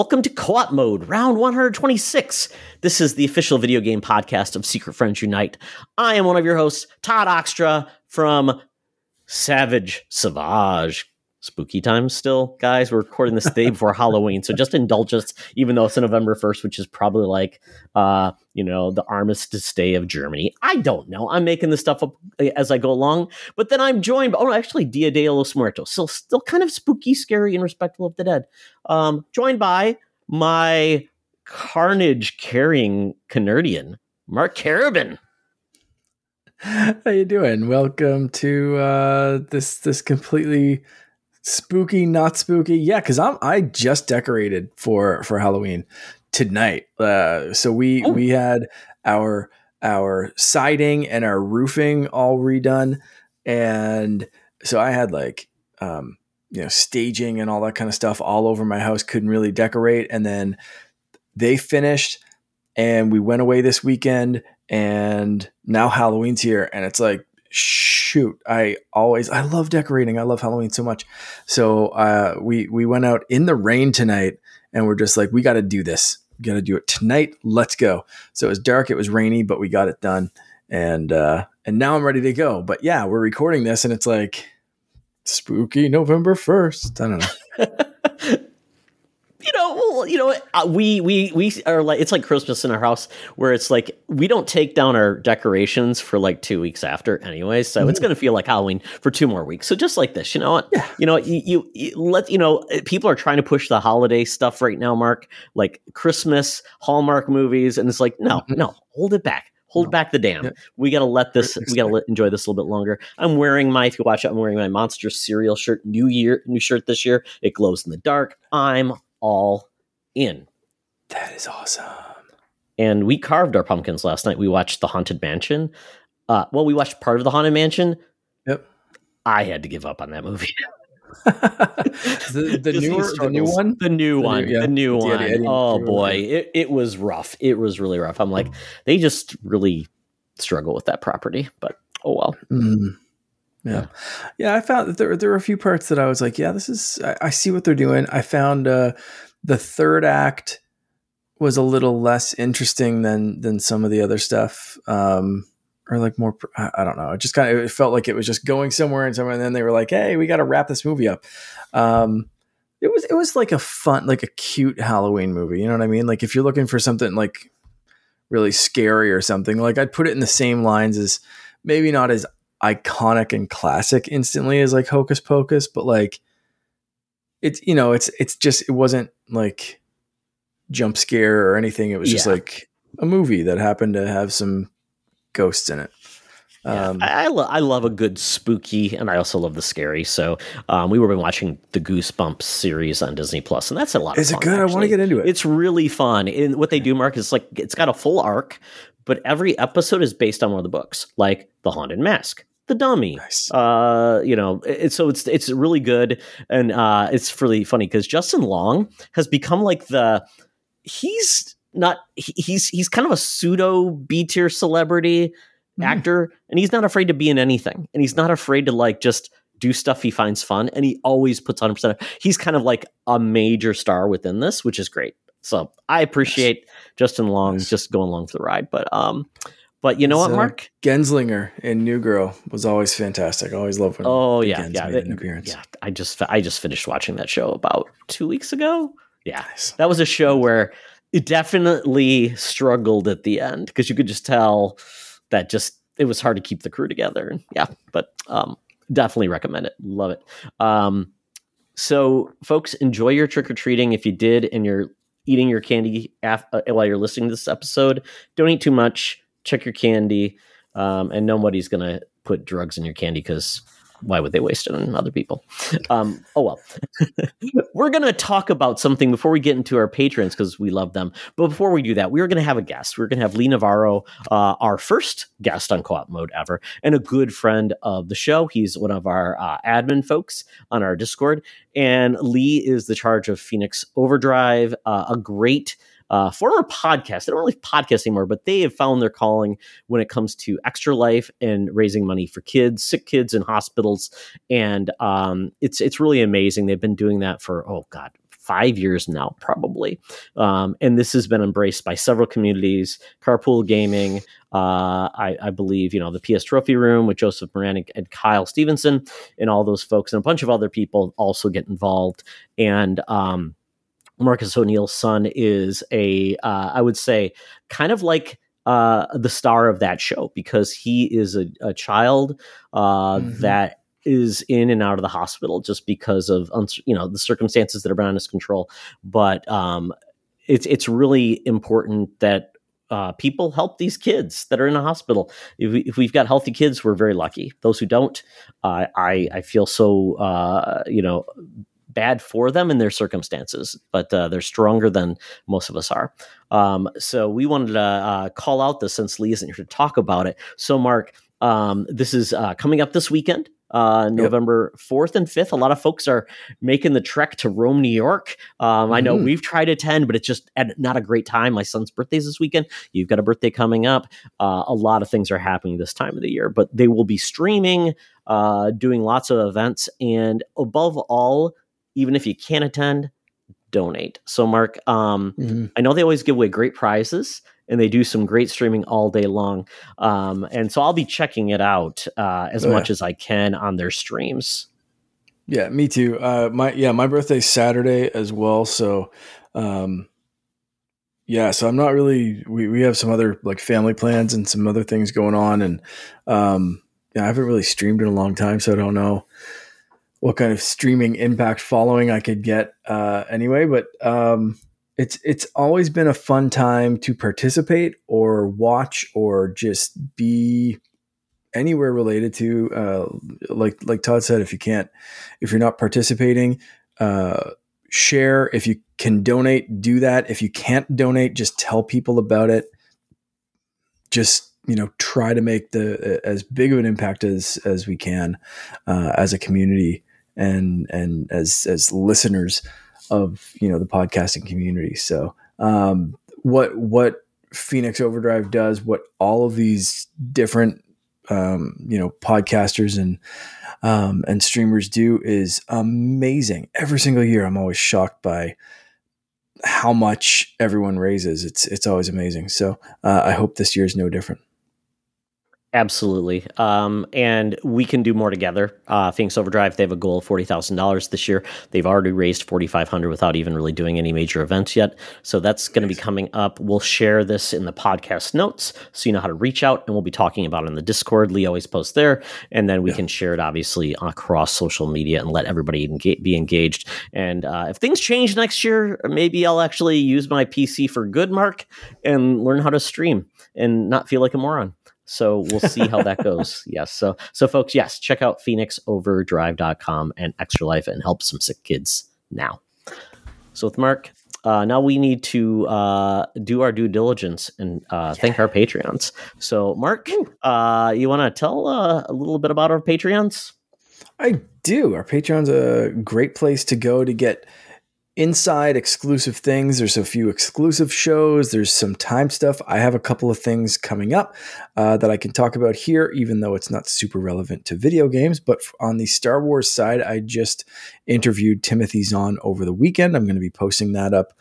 Welcome to Co op Mode, round 126. This is the official video game podcast of Secret Friends Unite. I am one of your hosts, Todd Oxtra from Savage Savage spooky times still, guys. We're recording this day before Halloween, so just indulge us, even though it's November first, which is probably like, uh, you know, the Armistice Day of Germany. I don't know. I'm making this stuff up uh, as I go along, but then I'm joined. By, oh, actually, Dia de los Muertos, still, still kind of spooky, scary, and respectful of the dead. Um, joined by my carnage carrying CaNERDian, Mark Carabin. How you doing? Welcome to uh, this this completely spooky, not spooky. Yeah, because I'm I just decorated for for Halloween tonight. Uh, so we oh. we had our our siding and our roofing all redone, and so I had like um, you know staging and all that kind of stuff all over my house. Couldn't really decorate, and then they finished, and we went away this weekend, and now Halloween's here, and it's like shoot i always i love decorating. I love halloween so much. So uh, we we went out in the rain tonight and we're just like we got to do this. We got to do it tonight. Let's go. So it was dark it was rainy but we got it done. And uh and now i'm ready to go. But yeah we're recording this and it's like spooky november 1st i don't know you know, well, you know, uh, we we we are like it's like Christmas in our house where it's like we don't take down our decorations for like two weeks after anyway, so mm-hmm. it's going to feel like Halloween for two more weeks. So just like this, you know what? Yeah. You know, you, you, you let you know people are trying to push the holiday stuff right now, Mark, like Christmas Hallmark movies, and it's like no, mm-hmm. no, hold it back hold no. back the dam. Yeah. We got to let this. We got to enjoy this a little bit longer. I'm wearing my. If you watch it, I'm wearing my Monster cereal shirt. New year, new shirt this year. It glows in the dark. I'm all in. That is awesome. And we carved our pumpkins last night. We watched The Haunted Mansion. Uh, well, we watched part of The Haunted Mansion. Yep. I had to give up on that movie. the, the, new, the new one? The new the one. New, yeah. The new one. Yeah, oh, boy. It, it was rough. It was really rough. I'm like, they just really struggle with that property, but oh well. Mm. Yeah. yeah. I found that there, there were a few parts that I was like, yeah, this is, I, I see what they're doing. I found uh, the third act was a little less interesting than, than some of the other stuff. Um, or like more, I, I don't know. It just kind of, it felt like it was just going somewhere and somewhere. And then they were like, hey, we got to wrap this movie up. Um, it was, it was like a fun, like a cute Halloween movie. You know what I mean? Like if you're looking for something like really scary or something, like I'd put it in the same lines as maybe not as iconic and classic instantly as like Hocus Pocus, but like it's you know it's it's just it wasn't like jump scare or anything. It was just like a movie that happened to have some ghosts in it. Um, yeah, I, I, lo- I, love a good spooky, and I also love the scary. So um, we were watching the Goosebumps series on Disney Plus, and that's a lot. Is it good? Actually. I want to get into it. It's really fun. And what they do, Mark, is like it's got a full arc, but every episode is based on one of the books, like The Haunted Mask, the dummy. Nice. Uh, you know, it, so it's it's really good, and uh, it's really funny because Justin Long has become like the he's not he, he's he's kind of a pseudo B tier celebrity mm. actor, and he's not afraid to be in anything, and he's not afraid to like just do stuff he finds fun, and he always puts 100. percent He's kind of like a major star within this, which is great. So I appreciate Justin Long nice. just going along for the ride, but um. But you know what, Mark? Genzlinger in New Girl was always fantastic. I always loved when. Oh yeah, Gens yeah, made an appearance. Yeah, I just I just finished watching that show about two weeks ago. Yeah, nice. that was a show where it definitely struggled at the end because you could just tell that just it was hard to keep the crew together. Yeah, but um, definitely recommend it. Love it. Um, so, folks, enjoy your trick or treating. If you did and you're eating your candy af- uh, while you're listening to this episode, don't eat too much check your candy, um, and nobody's going to put drugs in your candy because why would they waste it on other people? Um, oh well. we're going to talk about something before we get into our patrons because we love them. But before we do that, we are going to have a guest. We're going to have Lee Navarro, uh, our first guest on Co-op Mode ever, and a good friend of the show. He's one of our uh, admin folks on our Discord, and Lee is the charge of Phoenix Overdrive, uh, a great uh, former podcast. They don't really podcast anymore, but they have found their calling when it comes to extra life and raising money for kids, sick kids in hospitals, and um, it's it's really amazing. They've been doing that for oh god five years now, probably. Um, and this has been embraced by several communities. Carpool Gaming, uh, I, I, believe, you know, the PS Trophy Room with Joseph Moran and, and, Kyle Stevenson, and all those folks, and a bunch of other people also get involved. And um, Marcus O'Neill's son is a, uh, I would say, kind of like uh, the star of that show because he is a, a child uh, mm-hmm. that is in and out of the hospital just because of you know the circumstances that are beyond his control. But um, it's it's really important that uh, people help these kids that are in a hospital. If, we, if we've got healthy kids, we're very lucky. Those who don't, uh, I I feel so uh, you know bad for them in their circumstances, but uh, they're stronger than most of us are. Um, so we wanted to uh, call out this since Lee isn't here to talk about it. So Mark, um, this is uh, coming up this weekend. Uh, November yep. 4th and 5th. A lot of folks are making the trek to Rome, New York. Um, mm-hmm. I know mm-hmm. we've tried to attend, but it's just not a great time. My son's birthday's this weekend. You've got a birthday coming up. Uh, a lot of things are happening this time of the year, but they will be streaming, uh, doing lots of events. And above all, even if you can't attend, donate. So, Mark, um, mm-hmm. I know they always give away great prizes and they do some great streaming all day long. Um, and so I'll be checking it out uh, as oh, much yeah. as I can on their streams. Yeah, me too. Uh, my yeah, my birthday's Saturday as well. So, um, yeah, so I'm not really. We we have some other like family plans and some other things going on, and um, yeah, I haven't really streamed in a long time, so I don't know what kind of streaming impact following I could get uh, anyway. But um, it's it's always been a fun time to participate or watch or just be anywhere related to uh, like like Todd said. If you can't, if you're not participating, uh, share. If you can donate, do that. If you can't donate, just tell people about it. Just you know, try to make the as big of an impact as as we can uh, as a community and and as as listeners of you know the podcasting community. So um, what what Phoenix Overdrive does, what all of these different um, you know podcasters and um, and streamers do is amazing. Every single year, I'm always shocked by how much everyone raises. It's it's always amazing. So uh, I hope this year is no different. Absolutely. Um, and we can do more together. Uh, Phoenix Overdrive, they have a goal of $40,000 this year. They've already raised 4500 without even really doing any major events yet. So that's going to be coming up. We'll share this in the podcast notes so you know how to reach out and we'll be talking about it in the Discord. Lee always posts there. And then we yeah. can share it obviously across social media and let everybody enga- be engaged. And uh, if things change next year, maybe I'll actually use my PC for good, Mark, and learn how to stream and not feel like a moron. So we'll see how that goes. Yes. So so folks, yes, check out phoenixoverdrive.com and Extra Life and help some sick kids now. So with Mark, uh, now we need to uh, do our due diligence and uh, thank our Patreons. So, Mark, uh, you want to tell uh, a little bit about our Patreons? I do. Our Patreon's a great place to go to get inside exclusive things. There's a few exclusive shows. There's some time stuff. I have a couple of things coming up uh, that I can talk about here, even though it's not super relevant to video games. But on the Star Wars side, I just interviewed Timothy Zahn over the weekend. I'm going to be posting that up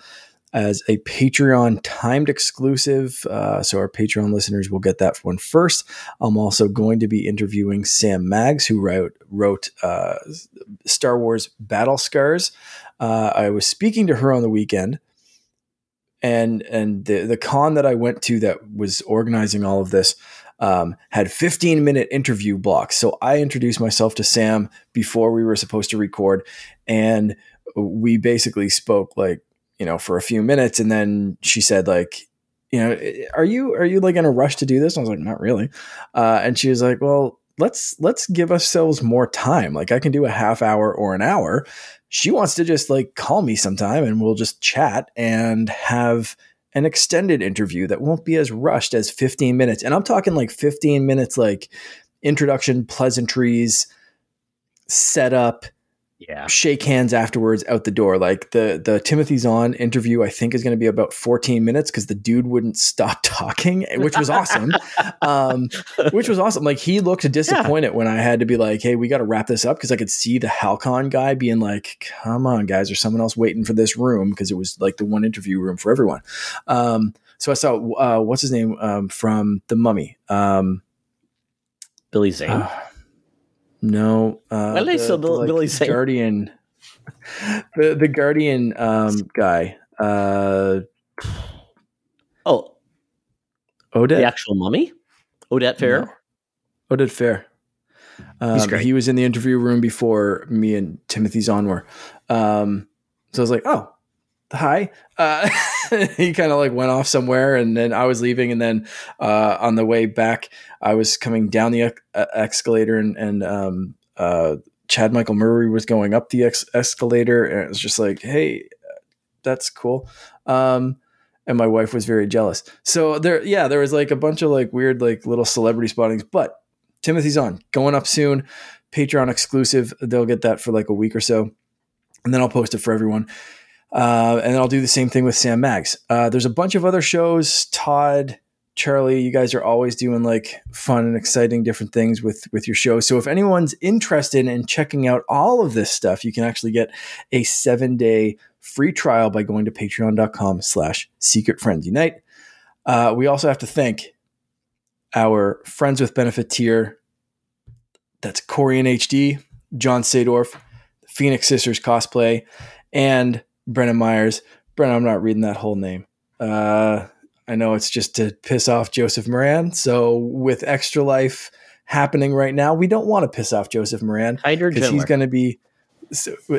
as a Patreon timed exclusive. Uh, so our Patreon listeners will get that one first. I'm also going to be interviewing Sam Maggs, who wrote wrote uh, Star Wars Battle Scars. Uh, I was speaking to her on the weekend, and and the the con that I went to that was organizing all of this um, had 15 minute interview blocks. So I introduced myself to Sam before we were supposed to record, and we basically spoke like you know for a few minutes, and then she said like. You know, are you are you like in a rush to do this? I was like, not really. Uh, and she was like, well, let's let's give ourselves more time. Like I can do a half hour or an hour she wants to just like call me sometime and we'll just chat and have an extended interview that won't be as rushed as 15 minutes. And I'm talking like 15 minutes, like introduction, pleasantries, setup, yeah. shake hands afterwards out the door. Like the the Timothy Zahn interview, I think is going to be about 14 minutes because the dude wouldn't stop talking, which was awesome. um, which was awesome. Like he looked disappointed yeah. when I had to be like, "Hey, we got to wrap this up," because I could see the Halcon guy being like, "Come on, guys, there's someone else waiting for this room," because it was like the one interview room for everyone. Um, so I saw uh, what's his name um, from the Mummy, um, Billy Zane. Uh, no, uh, well, the, the, like, Billy Zane. Guardian, the the Guardian um, guy. Uh, oh, Oded, the actual Mummy, Odette Fair. No. Oded Fehr. Um, he was in the interview room before me and Timothy Zahn were. Um, so I was like, oh, hi. Uh, he kind of like went off somewhere, and then I was leaving, and then uh, on the way back, I was coming down the escalator, and, and um, uh, Chad Michael Murray was going up the ex- escalator, and it was just like, hey, that's cool. Um, and my wife was very jealous. So there, yeah, there was like a bunch of like weird, like little celebrity spottings. But Timothy Zahn going up soon, Patreon exclusive. They'll get that for like a week or so, and then I'll post it for everyone. Uh, and then I'll do the same thing with Sam Maggs. Uh, there's a bunch of other shows. Todd, Charlie, you guys are always doing like fun and exciting different things with with your show. So if anyone's interested in checking out all of this stuff, you can actually get a seven day free trial by going to patreon.com slash secret friends unite. Uh, we also have to thank our friends with benefit tier. That's Corey and HD, John Sadorf, Phoenix Sisters cosplay, and Brennan Myers. Brennan, I'm not reading that whole name. Uh, I know it's just to piss off Joseph Moran. So with Extra Life happening right now, we don't want to piss off Joseph Moran because he's going to be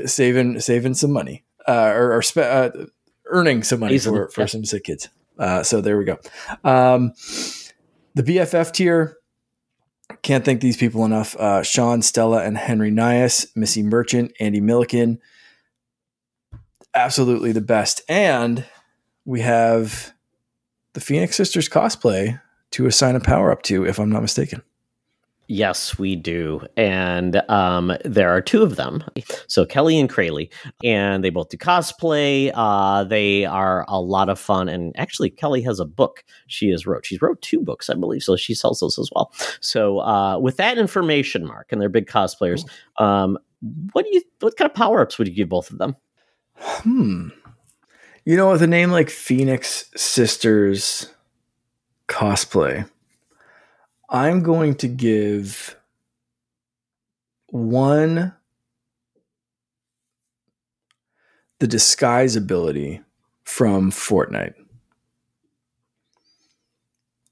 saving saving some money uh, or, or spe- uh, earning some money for, for some sick kids. Uh, so there we go. Um, the BFF tier. Can't thank these people enough. Uh, Sean, Stella, and Henry Nyhus, Missy Merchant, Andee Milliken, absolutely the best. And we have the Phoenix Sisters cosplay to assign a power up to, if I'm not mistaken. Yes, we do. And um, there are two of them. So Kelly and Krayley, and they both do cosplay. Uh, they are a lot of fun. And actually, Kelly has a book she has wrote. She's wrote two books, I believe. So she sells those as well. So uh, with that information, Mark, and they're big cosplayers, um, what do you what kind of power ups would you give both of them? Hmm. You know, with a name like Phoenix Sisters cosplay, I'm going to give one the disguise ability from Fortnite.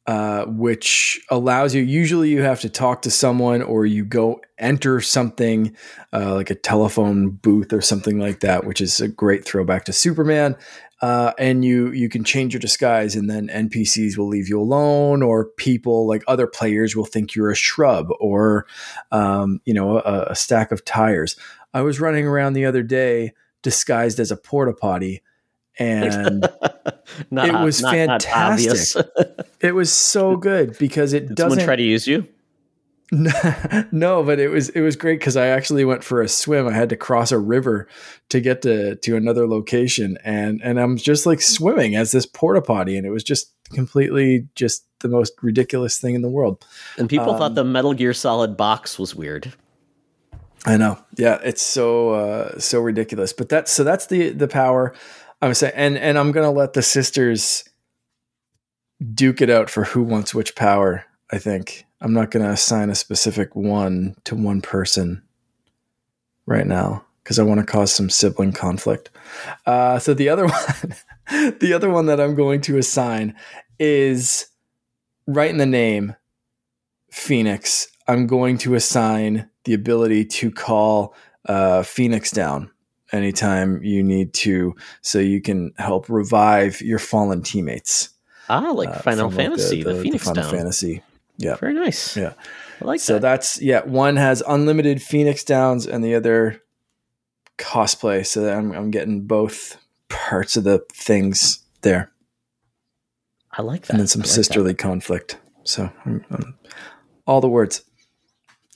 Uh, which allows you. Usually, you have to talk to someone, or you go enter something uh, like a telephone booth or something like that, which is a great throwback to Superman. Uh, and you you can change your disguise, and then NPCs will leave you alone, or people like other players will think you're a shrub or um, you know a, a stack of tires. I was running around the other day disguised as a porta potty and not, it was not, fantastic. Not it was so good because it Did doesn't try to use you. no, but it was it was great because I actually went for a swim. I had to cross a river to get to to another location, and and I'm just like swimming as this porta potty, and it was just completely just the most ridiculous thing in the world. And people um, thought the Metal Gear Solid box was weird. I know, yeah, it's so uh, so ridiculous. But that's so that's the the power. I'm saying, and and I'm gonna let the sisters duke it out for who wants which power. I think I'm not gonna assign a specific one to one person right now because I want to cause some sibling conflict. Uh, so the other one, the other one that I'm going to assign is right in the name, Phoenix. I'm going to assign the ability to call uh, Phoenix down anytime you need to, so you can help revive your fallen teammates. Ah, like uh, Final Fantasy, like the, the, the, Phoenix the Final Down. Fantasy. Yeah, very nice. Yeah, I like so that. So that's yeah. One has unlimited Phoenix Downs, and the other cosplay. So I'm I'm getting both parts of the things there. I like that. And then some like sisterly that. conflict. So I'm, I'm, all the words.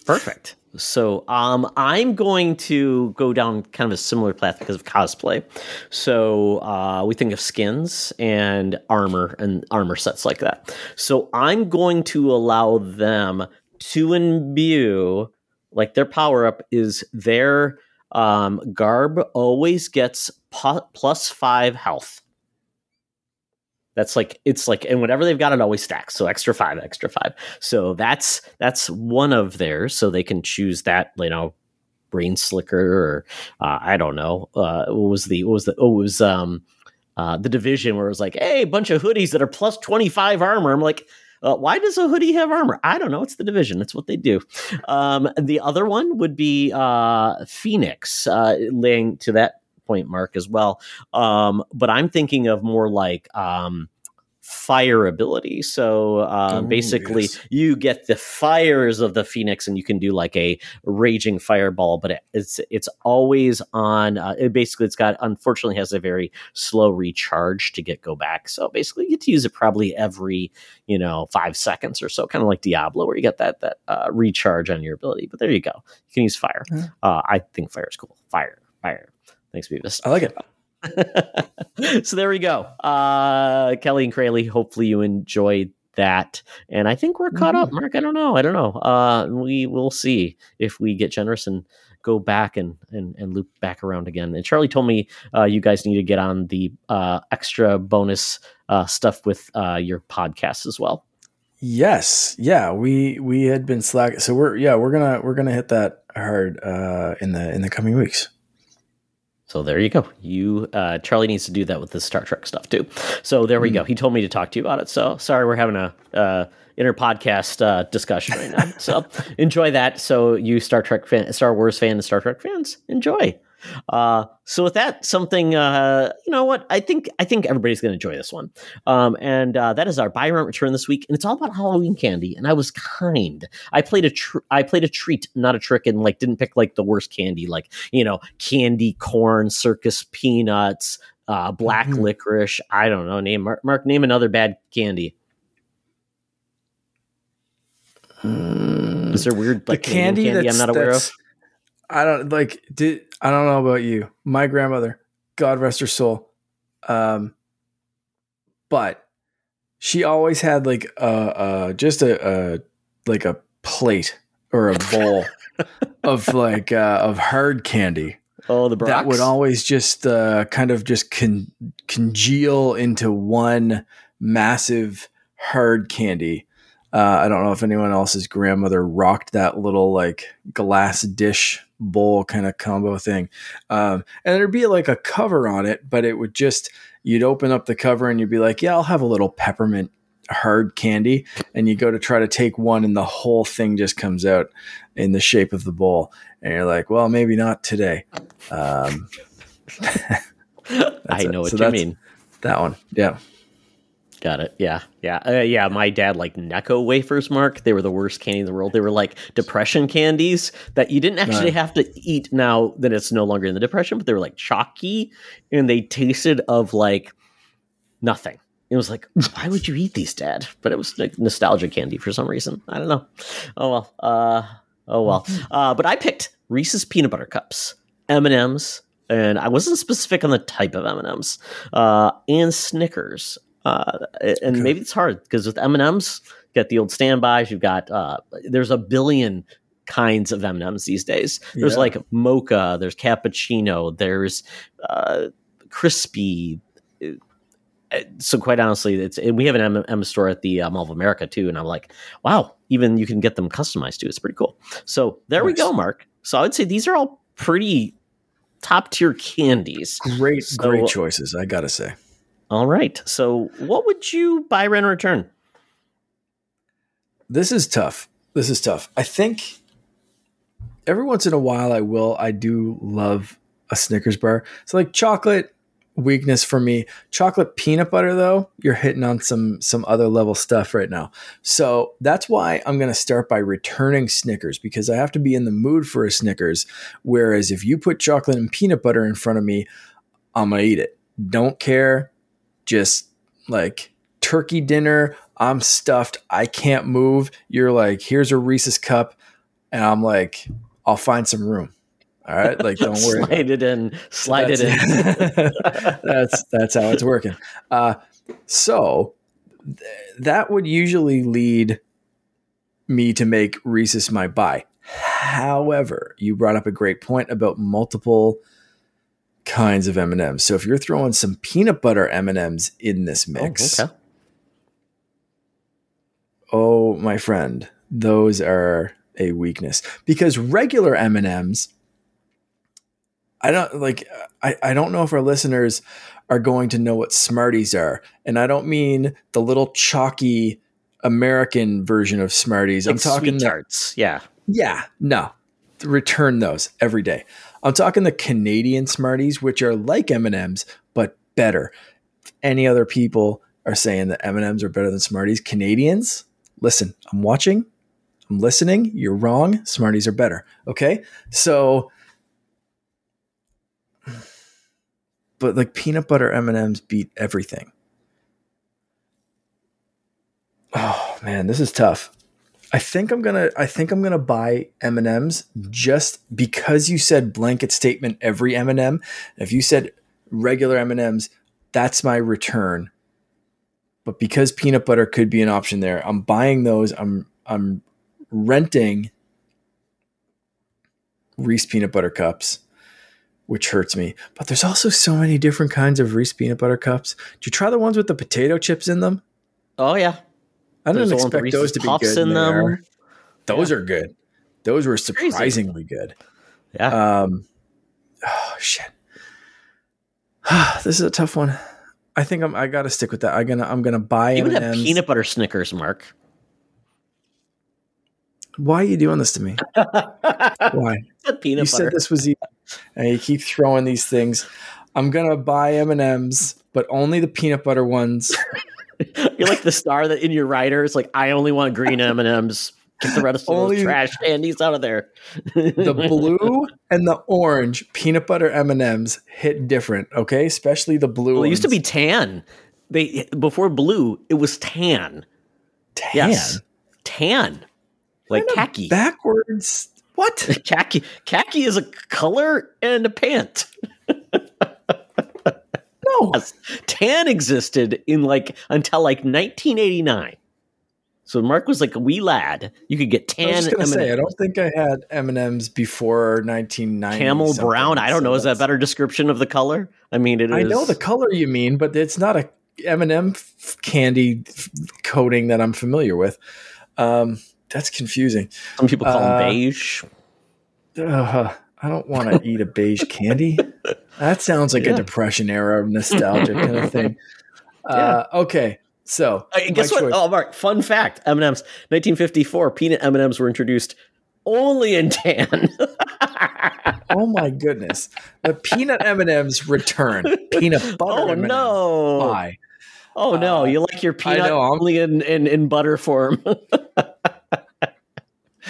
Perfect. So um, I'm going to go down kind of a similar path because of cosplay. So uh, we think of skins and armor and armor sets like that. So I'm going to allow them to imbue like their power up is their um, garb always gets pu- plus five health. That's like it's like and whenever they've got it always stacks. So extra five, extra five. So that's that's one of theirs. So they can choose that, you know, brain slicker or uh, I don't know. Uh, what was the what was the oh it was um uh, the division where it was like, hey, bunch of hoodies that are plus 25 armor. I'm like, uh, why does a hoodie have armor? I don't know. It's the division. That's what they do. Um, the other one would be uh, Phoenix, uh, laying to that point mark as well. Um, but I'm thinking of more like um, fire ability. So uh, basically, yes. you get the fires of the phoenix, and you can do like a raging fireball. But it, it's it's always on. Uh, it basically, it's got unfortunately has a very slow recharge to get go back. So basically, you get to use it probably every you know five seconds or so, kind of like Diablo, where you get that that uh, recharge on your ability. But there you go. You can use fire. Mm-hmm. I think fire is cool. Fire, fire. Thanks, Beavis. I like it. so there we go. Uh, Kelly and Crayley, hopefully you enjoyed that. And I think we're caught mm-hmm. up, Mark. I don't know. I don't know. Uh, we will see if we get generous and go back and, and, and loop back around again. And Charlie told me uh, you guys need to get on the uh, extra bonus uh, stuff with uh, your podcast as well. Yes, yeah, we we had been slack, so we're yeah we're gonna we're gonna hit that hard uh, in the in the coming weeks. So there you go. You uh, Charlie needs to do that with the Star Trek stuff too. So there we mm. go. He told me to talk to you about it. So sorry, we're having a uh, inter podcast uh, discussion right now. so enjoy that. So you Star Trek fan, Star Wars fan, and Star Trek fans, enjoy. Uh, so with that, something uh, you know what I think I think everybody's going to enjoy this one, um, and uh, that is our buy rent return this week, and it's all about Halloween candy. And I was kind. I played a tr- I played a treat, not a trick, and like didn't pick like the worst candy, like you know candy corn, circus peanuts, uh, black mm-hmm. licorice. I don't know. Name Mark, Mark. Name another bad candy. Mm, is there weird like the candy, candy I'm not aware of? I don't like did I don't know about you. My grandmother, God rest her soul, um, but she always had like a, a just a, a like a plate or a bowl of like uh, of hard candy. Oh, the that would always just uh, kind of just con- congeal into one massive hard candy uh, I don't know if anyone else's grandmother rocked that little like glass dish bowl kind of combo thing. Um, and there'd be like a cover on it, but it would just, you'd open up the cover and you'd be like, yeah, I'll have a little peppermint hard candy. And you go to try to take one and the whole thing just comes out in the shape of the bowl. And you're like, well, maybe not today. Um, I know it. what so you mean. That one. Yeah. Got it. Yeah, yeah, uh, yeah. My dad liked Necco wafers. Mark, they were the worst candy in the world. They were like depression candies that you didn't actually right. have to eat. Now that it's no longer in the depression, but they were like chalky, and they tasted of like nothing. It was like, why would you eat these, Dad? But it was like nostalgia candy for some reason. I don't know. Oh well. Uh, oh well. Uh, but I picked Reese's peanut butter cups, M and I wasn't specific on the type of M and M's, uh, and Snickers. Uh, and okay. maybe it's hard because with M and M's, you got the old standbys. You've got uh, there's a billion kinds of M and M's these days. There's yeah. like mocha. There's cappuccino. There's uh, crispy. Uh, so quite honestly, it's we have an M and M store at the uh, Mall of America too, and I'm like, wow, even you can get them customized too. It's pretty cool. So there nice. we go, Mark. So I would say these are all pretty top tier candies. Great, so, great choices. I gotta say. All right. So, what would you buy, rent, return? This is tough. This is tough. I think every once in a while, I will. I do love a Snickers bar. So, like chocolate weakness for me. Chocolate peanut butter, though, you're hitting on some some other level stuff right now. So that's why I'm going to start by returning Snickers because I have to be in the mood for a Snickers. Whereas if you put chocolate and peanut butter in front of me, I'm gonna eat it. Don't care just like turkey dinner. I'm stuffed. I can't move. You're like, here's a Reese's cup. and I'm like, I'll find some room. All right, like don't worry. slide it in, slide that's, it in. that's that's how it's working. Uh, so th- that would usually lead me to make Reese's my buy. However, you brought up a great point about multiple kinds of M&Ms. So if you're throwing some peanut butter M&Ms in this oh, mix, oh, okay. oh my friend, those are a weakness because regular M&Ms I don't like I, I don't know if our listeners are going to know what Smarties are. And I don't mean the little chalky American version of Smarties. Like I'm talking tarts. Yeah. Yeah. No. Return those every day. I'm talking the Canadian Smarties, which are like M&Ms but better. Any other people are saying that M&Ms are better than Smarties, Canadians, listen, I'm watching. I'm listening. You're wrong. Smarties are better. Okay? So but like peanut butter M&Ms beat everything. Oh man, this is tough. I think I'm gonna. I think I'm gonna buy M and M's just because you said blanket statement every M and m If you said regular M and M's, that's my return. But because peanut butter could be an option there, I'm buying those. I'm I'm renting Reese peanut butter cups, which hurts me. But there's also so many different kinds of Reese peanut butter cups. Do you try the ones with the potato chips in them? Oh yeah, I didn't expect those to be good. In them. Those yeah. are good. Those were surprisingly Crazy. good. Yeah. Um, oh shit. this is a tough one. I think I'm. I got to stick with that. I'm gonna. I'm gonna buy. You would have peanut butter Snickers, Mark. Why are you doing this to me? Why? peanut you butter. said this was easy, and you keep throwing these things. I'm gonna buy M and M's, but only the peanut butter ones. You're like the star that in your writer. It's like I only want green M and M's. Get the rest of those trash candies out of there. the blue and the orange peanut butter M and M's hit different. Okay, especially the blue. Well, it used to be tan. They before blue, it was tan. Tan. Yes. Tan. Like khaki. Backwards. What? khaki. Khaki is a color and a pant. No. Tan existed in like until like 1989. So Mark was like a wee lad. You could get tan. I was gonna say, I don't think I had M and M's before 1990. Camel brown. I don't so know. Is that a better description of the color? I mean, it I is. know the color you mean, but it's not a M and M candy coating that I'm familiar with. Um, that's confusing. Some people call uh, them beige. Uh, I don't want to eat a beige candy. That sounds like yeah. a depression era nostalgia kind of thing. Yeah. Uh, okay, so uh, guess what? Choice. Oh, Mark, fun fact: M and M's, 1954, peanut M and M's were introduced only in tan. oh my goodness! The peanut M and M's return. Peanut butter. Oh M&Ms. no! Why? Oh no! Uh, you like your peanut know, only in, in in butter form.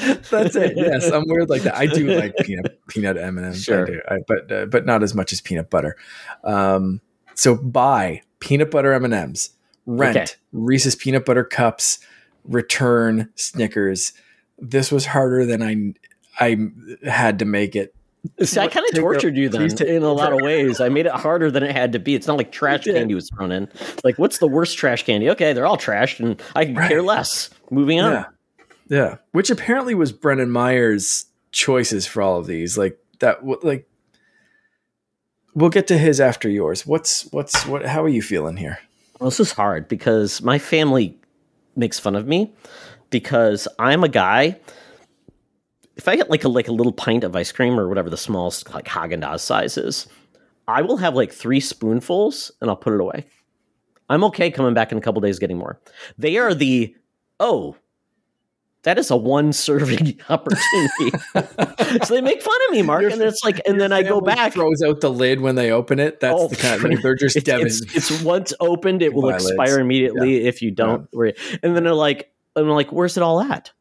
That's it. Yes, I'm weird like that. I do like peanut peanut M and M's. Sure, I I, but uh, but not as much as peanut butter. Um, so buy peanut butter M and M's. Rent okay. Reese's peanut butter cups. Return Snickers. This was harder than I I had to make it. See, I kind of tortured you then in a lot of ways. I made it harder than it had to be. It's not like trash candy was thrown in. Like, what's the worst trash candy? Okay, they're all trashed, and I can right. care less. Moving on. Yeah. Yeah, which apparently was Brennan Meyer's choices for all of these. Like that, like we'll get to his after yours. What's what's what? How are you feeling here? Well, this is hard because my family makes fun of me because I'm a guy. If I get like a like a little pint of ice cream or whatever the smallest like Haagen Dazs size is, I will have like three spoonfuls and I'll put it away. I'm okay coming back in a couple days getting more. They are the oh that is a one serving opportunity. so they make fun of me, Mark, your, and it's like, and then I go back. Throws out the lid when they open it. That's oh, the kind. Of, they're just it's, it's, it's, once opened, it will expire immediately yeah. if you don't. Yeah. And then they're like, I'm like, where's it all at?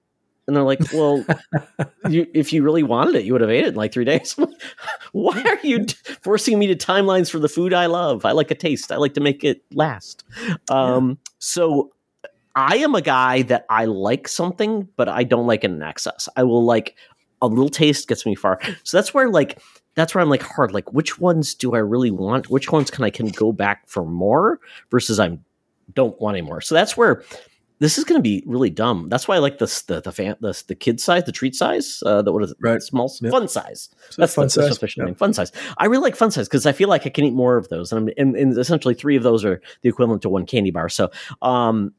And they're like, well, you, if you really wanted it, you would have ate it in like three days. Why are you forcing me to timelines for the food I love? I like a taste. I like to make it last. Um, yeah. So I am a guy that I like something, but I don't like it in excess. I will like a little taste gets me far. So that's where like that's where I'm like hard. Like which ones do I really want? Which ones can I can go back for more versus I'm don't want anymore. So that's where this is going to be really dumb. That's why I like this the the fan, the, the kid size, the treat size, uh, the what is it? Right. Small Yep. fun size. So That's fun the size. official Yep. name. Fun size. I really like fun size because I feel like I can eat more of those, and, I'm, and, and essentially three of those are the equivalent to one candy bar. So, um,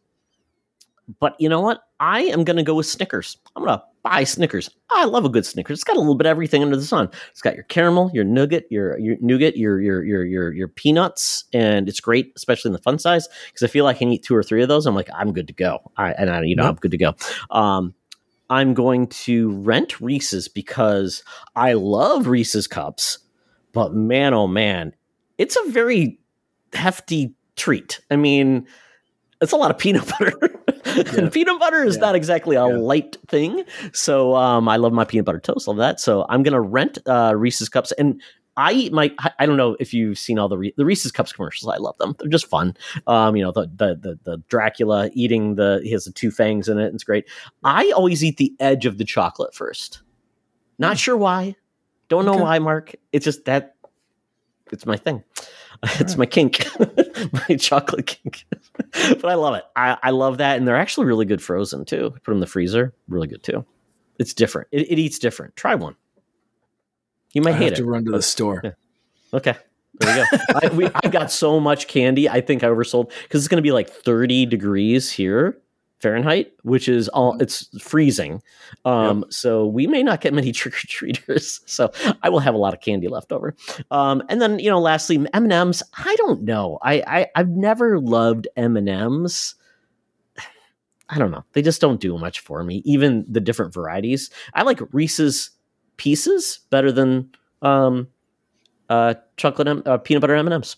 but you know what? I am going to go with Snickers. I'm going to buy Snickers. I love a good Snickers. It's got a little bit of everything under the sun. It's got your caramel, your nougat, your your nougat, your your your your your peanuts, and it's great, especially in the fun size because I feel like I can eat two or three of those. I'm like, I'm good to go. I and I, you know, Yep. I'm good to go. Um, I'm going to rent Reese's because I love Reese's cups, but man, oh man, it's a very hefty treat. I mean, it's a lot of peanut butter. and peanut butter is Yeah. not exactly a Yeah. light thing. So um, I love my peanut butter toast, love that. So I'm gonna rent uh, Reese's cups, and I eat my. I- I don't know if you've seen all the Re- the Reese's cups commercials. I love them. They're just fun. Um, you know the the the, the Dracula eating the he has the two fangs in it. It's great. I always eat the edge of the chocolate first. Not sure why. Don't know Okay. why, Mark. It's just that it's my thing. It's my kink, my chocolate kink. but I love it. I, I love that, and they're actually really good frozen too. Put them in the freezer, really good too. It's different. It, it eats different. Try one. You might I hate have it. to run to the store. yeah. Okay. There we go. I, we, I've got so much candy. I think I oversold because it's going to be like 30 degrees here Fahrenheit, which is all it's freezing. Um, So we may not get many trick or treaters. So I will have a lot of candy left over. Um, and then you know, lastly, M and M's. I don't know. I, I I've never loved M and M's. I don't know. They just don't do much for me. Even the different varieties. I like Reese's Pieces better than um, uh, chocolate M- uh, peanut butter M and M's.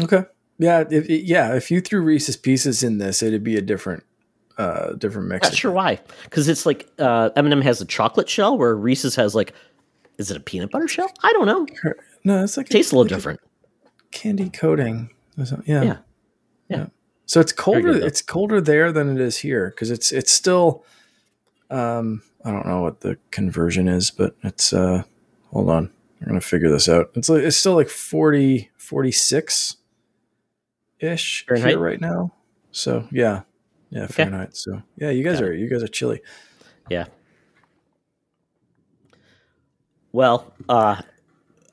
Okay. Yeah. If, yeah. If you threw Reese's Pieces in this, it'd be a different, uh, different mix. Not sure why, because it's like uh, M and M has a chocolate shell, where Reese's has like, is it a peanut butter shell? I don't know. No, it's like Tastes a little like different. candy coating. Or something. Yeah. Yeah. Yeah. So it's colder. good, it's colder there than it is here because it's it's still. Um, I don't know what the conversion is, but it's. uh Hold on, I'm gonna figure this out. It's like it's still like 40, 46 ish here right now. So yeah, yeah, Fahrenheit. So yeah, you guys Got are you guys are chilly. Yeah. Well, uh,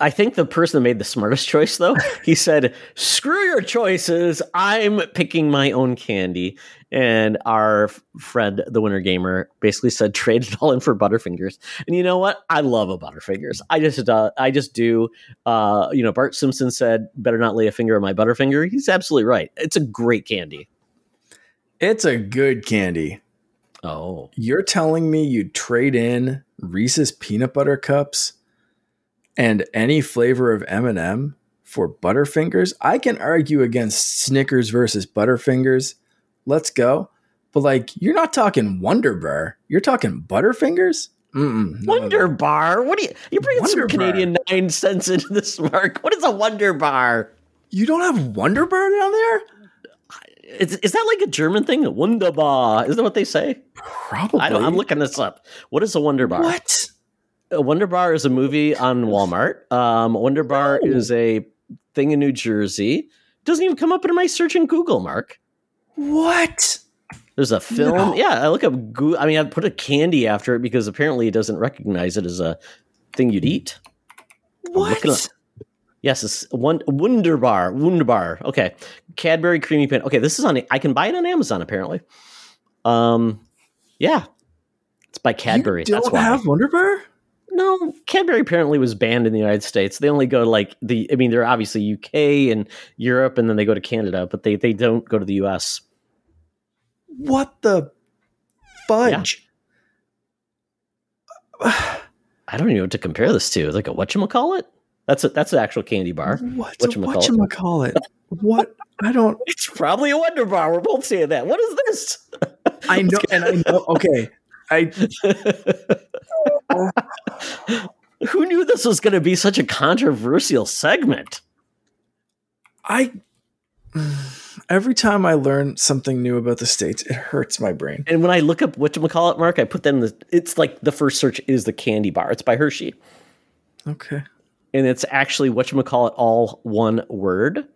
I think the person that made the smartest choice, though, he said, "Screw your choices. I'm picking my own candy." And our friend, the Winter Gamer, basically said, "Trade it all in for Butterfingers." And you know what? I love a Butterfingers. I just, uh, I just do. Uh, you know, Bart Simpson said, "Better not lay a finger on my Butterfinger." He's absolutely right. It's a great candy. It's a good candy. Oh, You're telling me you'd trade in Reese's peanut butter cups and any flavor of M&M for Butterfingers? I can argue against Snickers versus Butterfingers. Let's go. But like you're not talking Wonder Bar. You're talking Butterfingers? Mm-mm, no, no, Wonder no. Bar. What are you? You're bringing Wonder some Canadian nine cents into this, Mark? What is a Wonder Bar? You don't have Wonder Bar down there? Is, is that like a German thing? Wunderbar. Is that what they say? Probably. I don't, I'm looking this up. What is a Wonder Bar? What? A Wonder Bar is a movie on Walmart. Um, Wonder Bar No. is a thing in New Jersey. Doesn't even come up in my search in Google, Mark. What? There's a film. No. Yeah, I look up. I mean, I put a candy after it because apparently it doesn't recognize it as a thing you'd eat. What? Yes, it's one Wunderbar. Wunderbar. Okay, Cadbury creamy pin. Okay, this is on. I can buy it on Amazon apparently. Um, yeah, it's by Cadbury. You don't That's why. have Wonder Bar? no, Cadbury apparently was banned in the United States. They only go to like the. I mean, they're obviously UK and Europe, and then they go to Canada, but they they don't go to the US. What the fudge? I don't even know what to compare this to. Like a whatchamacallit? That's a, that's an actual candy bar. What's a Whatchamacallit? whatchamacallit? what? I don't. It's probably a Wonder Bar. We're both saying that. What is this? I know, and I know. Okay, I Who knew this was going to be such a controversial segment? I Every time I learn something new about the states, it hurts my brain. And when I look up what to call it, Mark, I put them. The, it's like the first search is the candy bar. It's by Hershey. Okay. And it's actually what you call it, all one word.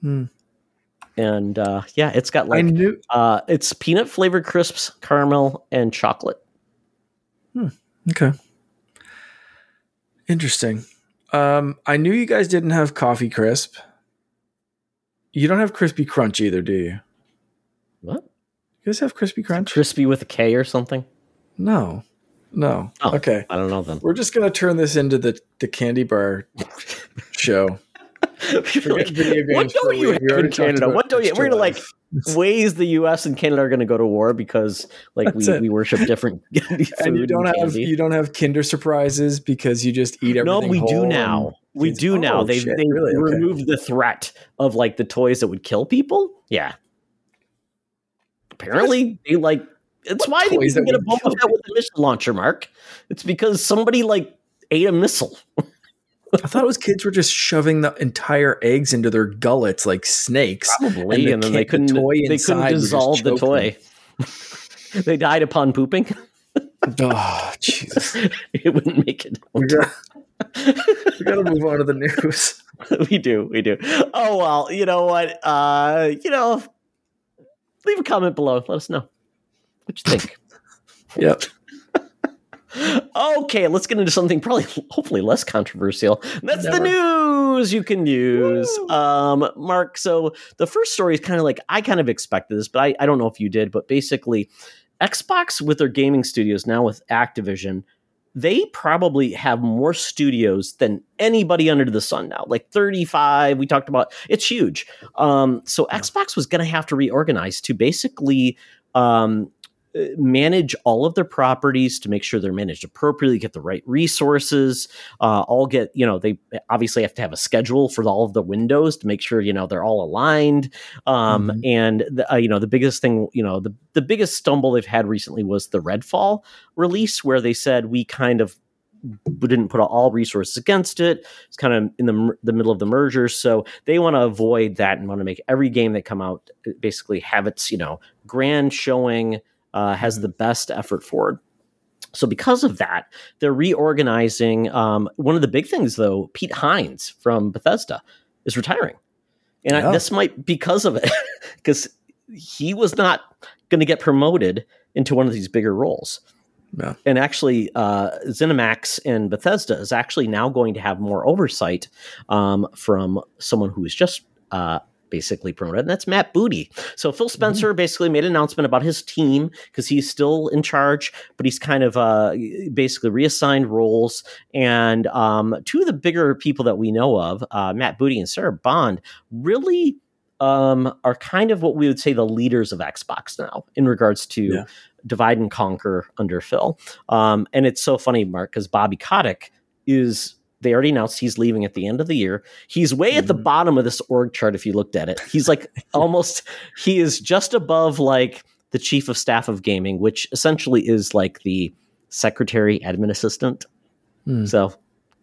Hmm. And uh, yeah, it's got like knew- uh, it's peanut flavored crisps, caramel, and chocolate. Hmm. Okay. Interesting. Um, I knew you guys didn't have coffee crisp. You don't have crispy crunch either, do you? What? You guys have crispy crunch? Crispy with a K or something? No. No. Oh, okay. I don't know then. We're just gonna turn this into the the candy bar show. like, what don't you have in Canada? What don't you? We're gonna like ways the U.S. and Canada are going to go to war because like we, we worship different and you don't and have you don't have Kinder surprises because you just eat everything. No, we do now. We do oh, now. Oh, They shit, they really? Okay. removed the threat of like the toys that would kill people. Yeah. Apparently, they like. It's What why they didn't get a Boba Fett with a missile launcher, Mark. It's because somebody like ate a missile. I thought it was kids were just shoving the entire eggs into their gullets like snakes. Probably, the and, then they couldn't. toy they couldn't dissolve the toy. they died upon pooping. Oh, Jesus. it wouldn't make it. We got, we got to move on to the news. we do, we do. Oh well, you know what? Uh, you know, leave a comment below. Let us know what you think. Yep. okay, let's get into something probably hopefully less controversial. That's the news you can use. Woo. Um, Mark, so the first story is kind of like I kind of expected this, but I, I don't know if you did, but basically Xbox with their gaming studios now with Activision, they probably have more studios than anybody under the sun now. Like 35, we talked about it's huge. Um, so Xbox was going to have to reorganize to basically um, manage all of their properties to make sure they're managed appropriately, get the right resources, uh, all get, you know, they obviously have to have a schedule for all of the windows to make sure, you know, they're all aligned. Um, Mhm. And, the, uh, you know, the biggest thing, you know, the, the biggest stumble they've had recently was the Redfall release, where they said we kind of we didn't put all resources against it. It's kind of in the the middle of the merger, so they want to avoid that and want to make every game that come out basically have its you know grand showing, uh, has the best effort forward. So because of that, they're reorganizing. Um, one of the big things, though, Pete Hines from Bethesda is retiring, and I, Yeah. this might because of it, because he was not going to get promoted into one of these bigger roles Yeah. and actually uh, ZeniMax and Bethesda is actually now going to have more oversight um, from someone who is just uh, basically promoted, and that's Matt Booty. So Phil Spencer basically made an announcement about his team because he's still in charge, but he's kind of uh, basically reassigned roles. And um, two of the bigger people that we know of, uh, Matt Booty and Sarah Bond, really. Um, are kind of what we would say the leaders of Xbox now in regards to Yeah. divide and conquer under Phil. Um, and it's so funny, Mark, because Bobby Kotick is. They already announced he's leaving at the end of the year. He's way at the Mhm. bottom of this org chart if you looked at it. He's like almost. He is just above like the chief of staff of gaming, which essentially is like the secretary admin assistant. Hmm. So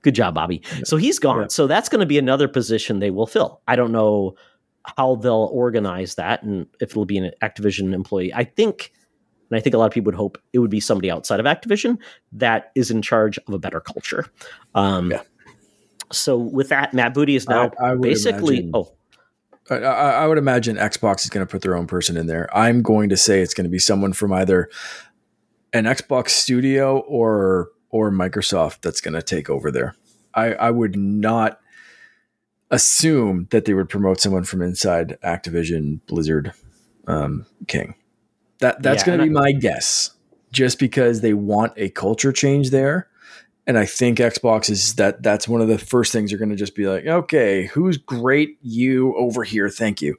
good job, Bobby. So he's gone. Yeah. So that's going to be another position they will fill. I don't know how they'll organize that and if it'll be an Activision employee. I think, and I think a lot of people would hope it would be somebody outside of Activision that is in charge of a better culture. Um, Yeah. So with that, Matt Booty is now I- I basically. imagine- Oh, I, I would imagine Xbox is going to put their own person in there. I'm going to say it's going to be someone from either an Xbox studio or or Microsoft that's going to take over there. I, I would not assume that they would promote someone from inside Activision Blizzard um, King. That that's Yeah, going to be my guess, just because they want a culture change there. And I think Xbox is that that's one of the first things you're going to just be like, okay, who's great? You over here, thank you.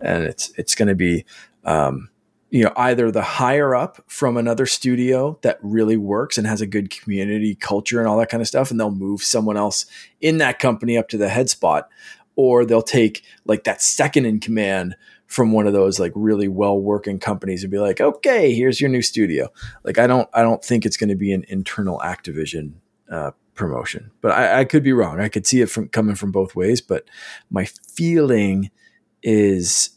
And it's it's going to be, um, you know, either the higher up from another studio that really works and has a good community culture and all that kind of stuff, and they'll move someone else in that company up to the head spot, or they'll take like that second in command from one of those like really well working companies and be like, okay, here's your new studio. Like I don't I don't think it's going to be an internal Activision uh, promotion, but I, I could be wrong. I could see it from coming from both ways, but my feeling is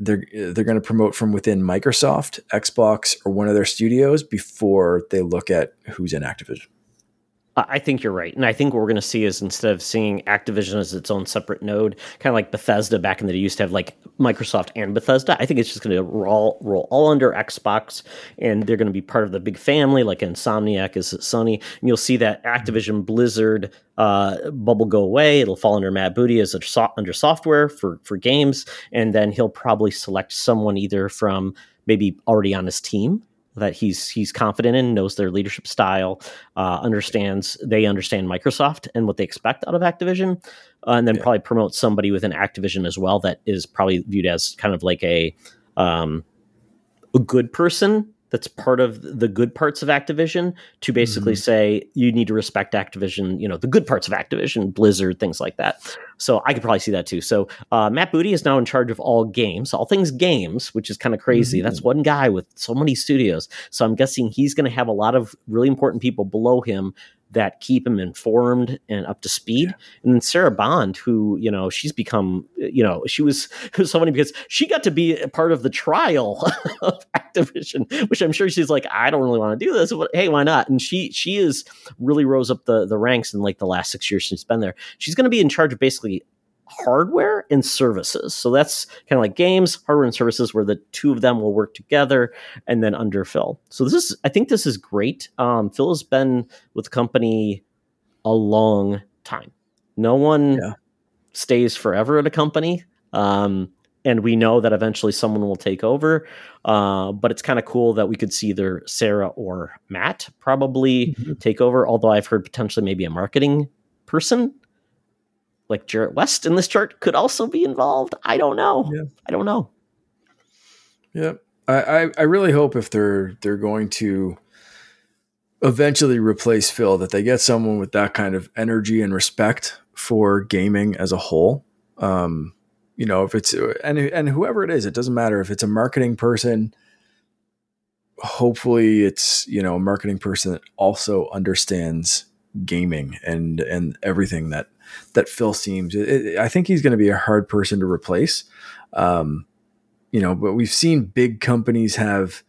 they're they're going to promote from within Microsoft, Xbox, or one of their studios before they look at who's in Activision. I think you're right. And I think what we're going to see is instead of seeing Activision as its own separate node, kind of like Bethesda back in the day used to have like Microsoft and Bethesda, I think it's just going to roll, roll all under Xbox and they're going to be part of the big family, like Insomniac is Sony. And you'll see that Activision Blizzard uh, bubble go away. It'll fall under Matt Booty as a so- under software for, for games. And then he'll probably select someone either from maybe already on his team that he's he's confident in, knows their leadership style, uh, understands they understand Microsoft and what they expect out of Activision, uh, and then yeah. probably promote somebody within Activision as well that is probably viewed as kind of like a um, a good person that's part of the good parts of Activision to basically mm-hmm. say you need to respect Activision, you know, the good parts of Activision, Blizzard, things like that. So I could probably see that too. So uh, Matt Booty is now in charge of all games, all things games, which is kind of crazy. Mm-hmm. That's one guy with so many studios. So I'm guessing he's going to have a lot of really important people below him that keep him informed and up to speed. Yeah. And then Sarah Bond, who, you know, she's become, you know, she was, was so funny because she got to be a part of the trial of Activision, which I'm sure she's like, I don't really want to do this, but hey, why not? And she, she is really rose up the, the ranks in like the last six years she's been there. She's going to be in charge of basically hardware and services. So that's kind of like games, hardware and services, where the two of them will work together, and then under Phil. So this is, I think, this is great. Um, Phil has been with the company a long time. No one yeah. stays forever at a company. Um, and we know that eventually someone will take over. Uh, but it's kind of cool that we could see either Sarah or Matt probably mm-hmm. take over. Although I've heard potentially maybe a marketing person like Jerret West in this chart could also be involved. I don't know. Yeah. I don't know. Yeah. I, I, I really hope if they're they're going to eventually replace Phil that they get someone with that kind of energy and respect for gaming as a whole. Um, you know, if it's and and whoever it is, it doesn't matter if it's a marketing person. Hopefully, it's you know a marketing person that also understands gaming and and everything that that Phil seems. It, it, I think he's going to be a hard person to replace. Um, you know, but we've seen big companies have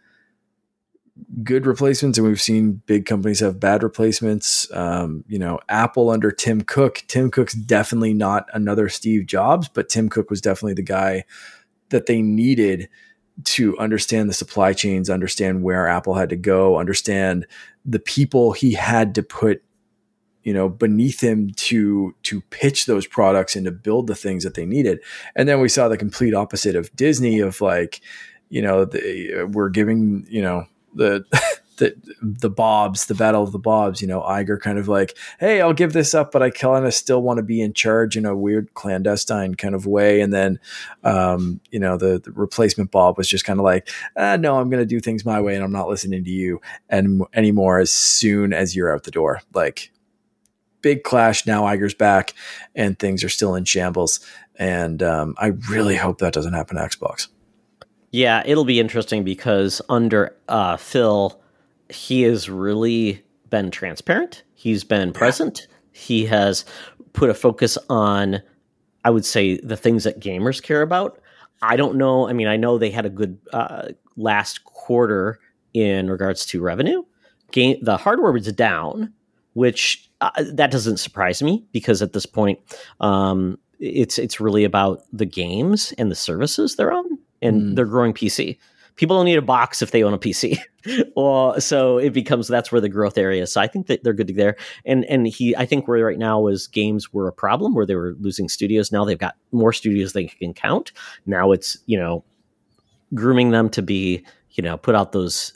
good replacements and we've seen big companies have bad replacements. Um, you know, Apple under Tim Cook. Tim Cook's definitely not another Steve Jobs, but Tim Cook was definitely the guy that they needed to understand the supply chains, understand where Apple had to go, understand the people he had to put you know beneath him to to pitch those products and to build the things that they needed and then we saw the complete opposite of disney of like you know they, we're giving you know the the the bobs the battle of the bobs you know Iger kind of like hey I'll give this up but I kind of still want to be in charge in a weird clandestine kind of way and then um, you know the, the, replacement Bob was just kind of like ah, no I'm going to do things my way and I'm not listening to you and anymore as soon as you're out the door like big clash. Now Iger's back and things are still in shambles. And um, I really hope that doesn't happen to Xbox. Yeah, it'll be interesting because under uh, Phil, he has really been transparent. He's been present. Yeah. He has put a focus on, I would say, the things that gamers care about. I don't know. I mean, I know they had a good uh, last quarter in regards to revenue. Game the hardware was down, which uh, that doesn't surprise me because at this point, um, it's it's really about the games and the services they're on, and mm. they're growing PC. People don't need a box if they own a PC. well, so it becomes that's where the growth area is. So I think that they're good there. And and he, I think where right now is games were a problem where they were losing studios. Now they've got more studios they can count. Now it's you know grooming them to be you know put out those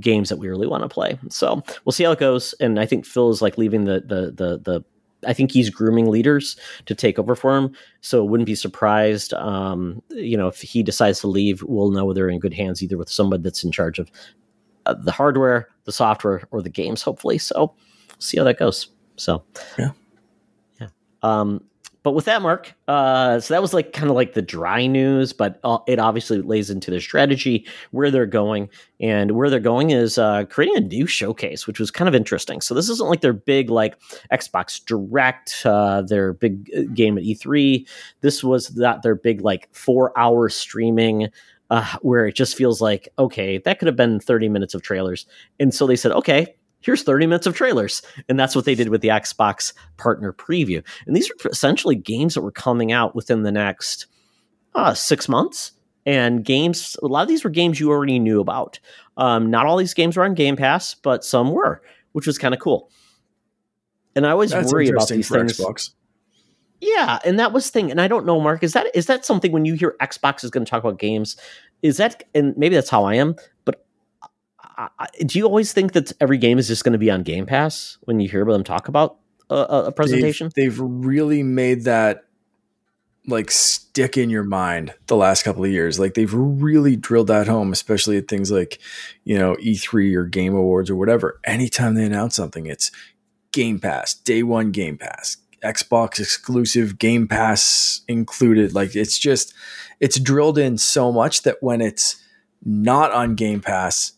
games that we really want to play. So we'll see how it goes. And I think Phil is like leaving the the the the. I think he's grooming leaders to take over for him. So wouldn't be surprised, um, you know, if he decides to leave, we'll know they're in good hands either with somebody that's in charge of uh, the hardware, the software, or the games. Hopefully, so we'll see how that goes. So yeah, yeah. Um, but with that, Mark, uh, so that was like kind of like the dry news, but uh, it obviously lays into their strategy, where they're going, and where they're going is uh, creating a new showcase, which was kind of interesting. So this isn't like their big like Xbox Direct, uh, their big uh, game at E3. This was not their big like four hour streaming. Uh, where it just feels like okay, that could have been thirty minutes of trailers, and so they said, okay, here's 30 minutes of trailers. And that's what they did with the Xbox partner preview. And these are essentially games that were coming out within the next uh, six months. And games, a lot of these were games you already knew about. Um, not all these games were on Game Pass, but some were, which was kind of cool. And I always that's worry about these things. Xbox. Yeah, and that was thing. And I don't know, Mark, is that is that something when you hear Xbox is going to talk about games? Is that and maybe that's how I am, but I, do you always think that every game is just going to be on Game Pass when you hear them talk about a, a presentation? They've, they've, really made that like stick in your mind the last couple of years. Like they've really drilled that home, especially at things like you know E3 or Game Awards or whatever. Anytime they announce something, it's Game Pass, day one Game Pass, Xbox exclusive Game Pass included. Like it's just it's drilled in so much that when it's not on Game Pass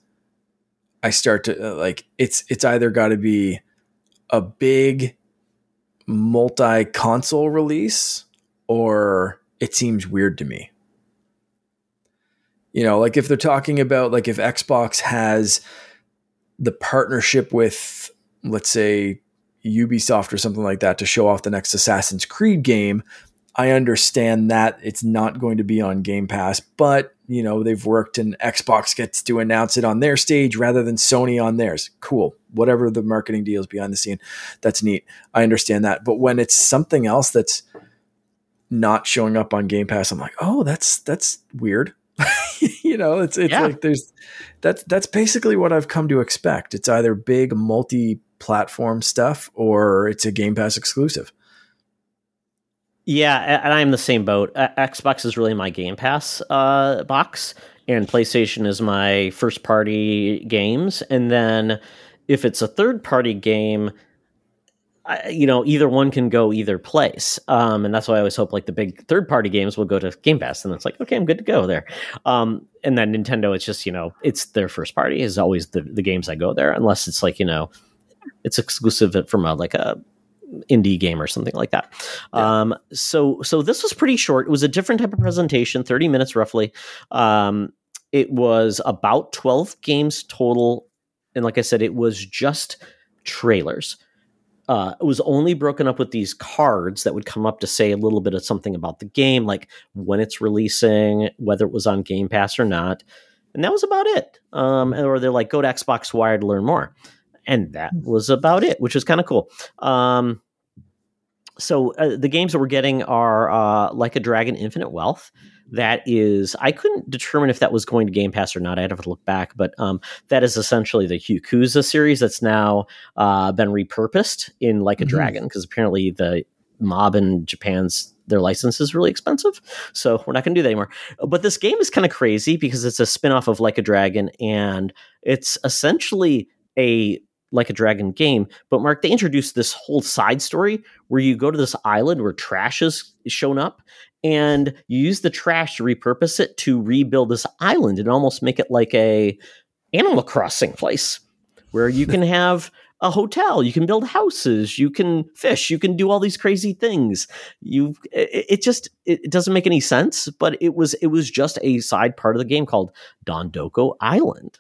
I start to uh, like it's it's either got to be a big multi console release or it seems weird to me. You know, like if they're talking about like if Xbox has the partnership with let's say Ubisoft or something like that to show off the next Assassin's Creed game, I understand that it's not going to be on Game Pass, but you know they've worked and Xbox gets to announce it on their stage rather than Sony on theirs. Cool, whatever the marketing deals behind the scene, that's neat. I understand that, but when it's something else that's not showing up on Game Pass, I'm like, oh, that's that's weird. you know, it's it's yeah. like there's that's that's basically what I've come to expect. It's either big multi-platform stuff or it's a Game Pass exclusive. Yeah, and I'm the same boat. Xbox is really my Game Pass uh, box, and PlayStation is my first party games. And then if it's a third party game, I, you know, either one can go either place. Um, and that's why I always hope like the big third party games will go to Game Pass. And it's like, okay, I'm good to go there. Um, and then Nintendo, it's just, you know, it's their first party is always the, the games I go there, unless it's like, you know, it's exclusive from a, like a indie game or something like that. Yeah. Um, so so this was pretty short. It was a different type of presentation, 30 minutes roughly. Um, it was about 12 games total. And like I said, it was just trailers. Uh, it was only broken up with these cards that would come up to say a little bit of something about the game, like when it's releasing, whether it was on Game Pass or not. And that was about it. Um, or they're like, go to Xbox Wire to learn more and that hmm. was about it, which was kind of cool. Um, so uh, the games that we're getting are uh, like a Dragon Infinite Wealth. That is, I couldn't determine if that was going to Game Pass or not. I'd have to look back, but um, that is essentially the Yakuza series that's now uh, been repurposed in Like a mm-hmm. Dragon because apparently the mob in Japan's their license is really expensive. So we're not going to do that anymore. But this game is kind of crazy because it's a spin-off of Like a Dragon and it's essentially a like a dragon game. But Mark, they introduced this whole side story where you go to this island where trash is shown up and you use the trash to repurpose it to rebuild this island and almost make it like a animal crossing place where you can have a hotel you can build houses you can fish you can do all these crazy things you it, it, just it doesn't make any sense but it was it was just a side part of the game called dondoko island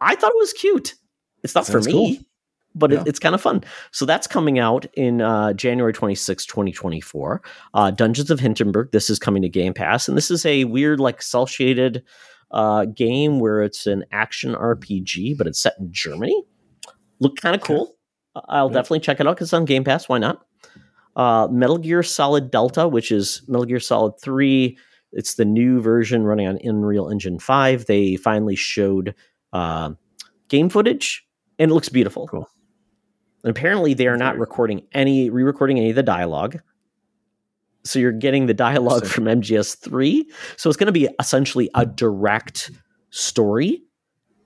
i thought it was cute it's not Sounds for me, cool. but yeah. it, it's kind of fun. So that's coming out in uh, January 26, 2024. Uh, Dungeons of Hinterberg. This is coming to Game Pass. And this is a weird, like, cel shaded uh, game where it's an action RPG, but it's set in Germany. Look kind of cool. I'll yeah. definitely check it out because it's on Game Pass. Why not? Uh, Metal Gear Solid Delta, which is Metal Gear Solid 3. It's the new version running on Unreal Engine 5. They finally showed uh, game footage and it looks beautiful. Cool. And apparently, they are not recording any, re-recording any of the dialogue. So you're getting the dialogue from MGS3. So it's going to be essentially a direct story,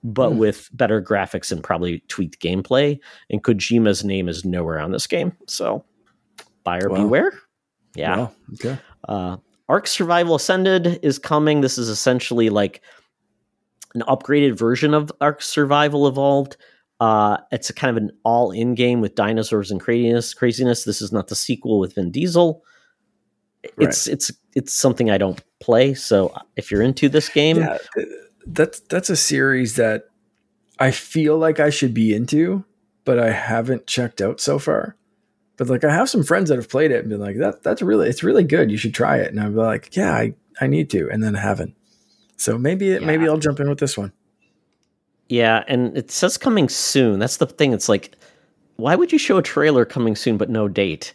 but mm. with better graphics and probably tweaked gameplay. And Kojima's name is nowhere on this game. So buyer wow. beware. Yeah. Well, okay. Uh, Ark Survival Ascended is coming. This is essentially like an upgraded version of Ark Survival Evolved. Uh, it's a kind of an all-in game with dinosaurs and craziness. Craziness. This is not the sequel with Vin Diesel. Right. It's it's it's something I don't play. So if you're into this game, yeah, that's that's a series that I feel like I should be into, but I haven't checked out so far. But like I have some friends that have played it and been like, that that's really it's really good. You should try it. And I'm like, yeah, I, I need to, and then I haven't. So maybe it, yeah. maybe I'll jump in with this one. Yeah, and it says coming soon. That's the thing. It's like, why would you show a trailer coming soon but no date?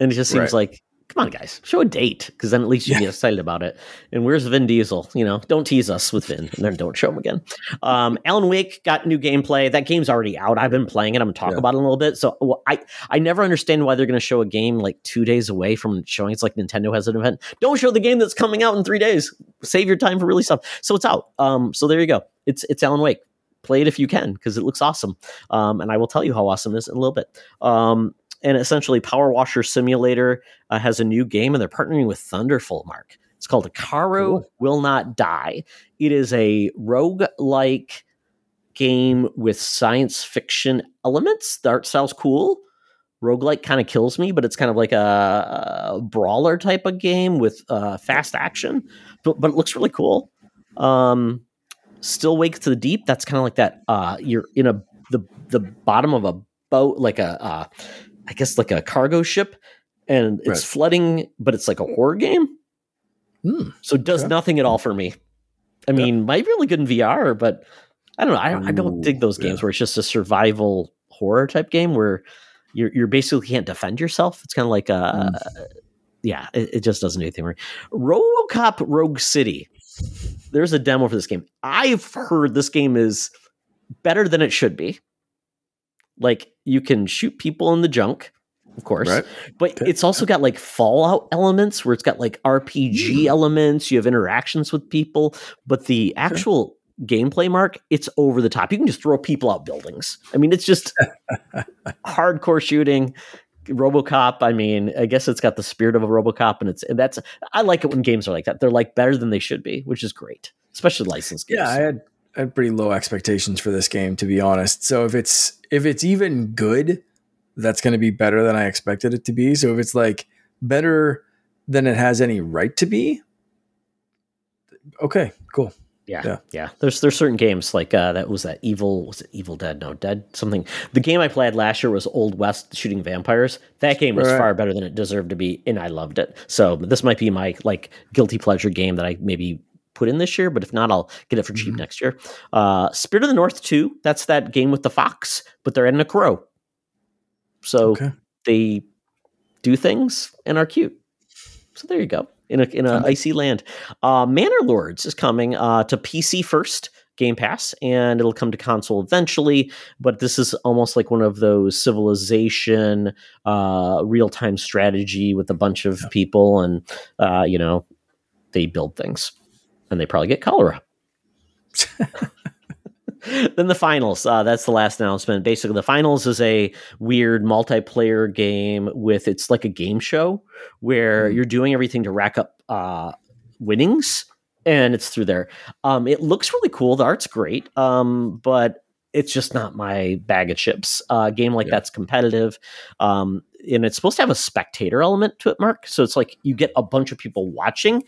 And it just seems right. like come on, guys, show a date because then at least you yeah. get excited about it. And where's Vin Diesel? You know, don't tease us with Vin, and then don't show him again. Um, Alan Wake got new gameplay. That game's already out. I've been playing it. I'm gonna talk yeah. about it a little bit. So well, I I never understand why they're gonna show a game like two days away from showing. It's like Nintendo has an event. Don't show the game that's coming out in three days. Save your time for really stuff. So it's out. Um, so there you go. It's it's Alan Wake play it if you can because it looks awesome. Um, and I will tell you how awesome it is in a little bit. Um, and essentially Power Washer Simulator uh, has a new game, and they're partnering with Thunderful. Mark, it's called Caro cool. Will Not Die. It is a rogue like game with science fiction elements. The art style's cool. Roguelike kind of kills me, but it's kind of like a, a brawler type of game with uh, fast action, but, but, it looks really cool. Um, Still Wake to the Deep. That's kind of like that. Uh, you're in a the the bottom of a boat, like a uh, I guess like a cargo ship, and it's right. flooding, but it's like a horror game. Mm, so it does okay. nothing at all for me. I yeah. mean, might be really good in VR, but I don't know. I, I don't dig those games yeah. where it's just a survival horror type game where you're you're basically can't defend yourself. It's kind of like a mm. yeah, it, it, just doesn't do anything. Right. RoboCop Rogue City. There's a demo for this game. I've heard this game is better than it should be. Like you can shoot people in the junk, of course, right. but it's also got like Fallout elements where it's got like RPG elements. You have interactions with people, but the actual gameplay mark, it's over the top. You can just throw people out buildings. I mean, it's just hardcore shooting. RoboCop. I mean, I guess it's got the spirit of a RoboCop, and it's and that's I like it when games are like that. They're like better than they should be, which is great, especially licensed games. Yeah, I had I had pretty low expectations for this game, to be honest. So if it's if it's even good, that's going to be better than I expected it to be. So if it's like better than it has any right to be, okay, cool. Yeah, yeah, yeah. There's there's certain games like uh, that was that evil was it Evil Dead? No, Dead something. The game I played last year was Old West shooting vampires. That game was right. far better than it deserved to be, and I loved it. So this might be my like guilty pleasure game that I maybe put in this year, but if not, I'll get it for cheap mm-hmm. next year. Uh, Spirit of the North 2, that's that game with the fox, but they're adding a crow. So okay. they do things and are cute. So there you go. In a in a icy land, uh, Manor Lords is coming uh, to PC first, Game Pass, and it'll come to console eventually. But this is almost like one of those civilization, uh, real time strategy with a bunch of yeah. people, and uh, you know, they build things and they probably get cholera. then the finals. Uh, that's the last announcement. Basically, the finals is a weird multiplayer game with it's like a game show where mm. you're doing everything to rack up uh, winnings, and it's through there. Um, it looks really cool. The art's great, um, but it's just not my bag of chips. Uh, a game like yeah. that's competitive. Um, and it's supposed to have a spectator element to it, Mark. So it's like you get a bunch of people watching.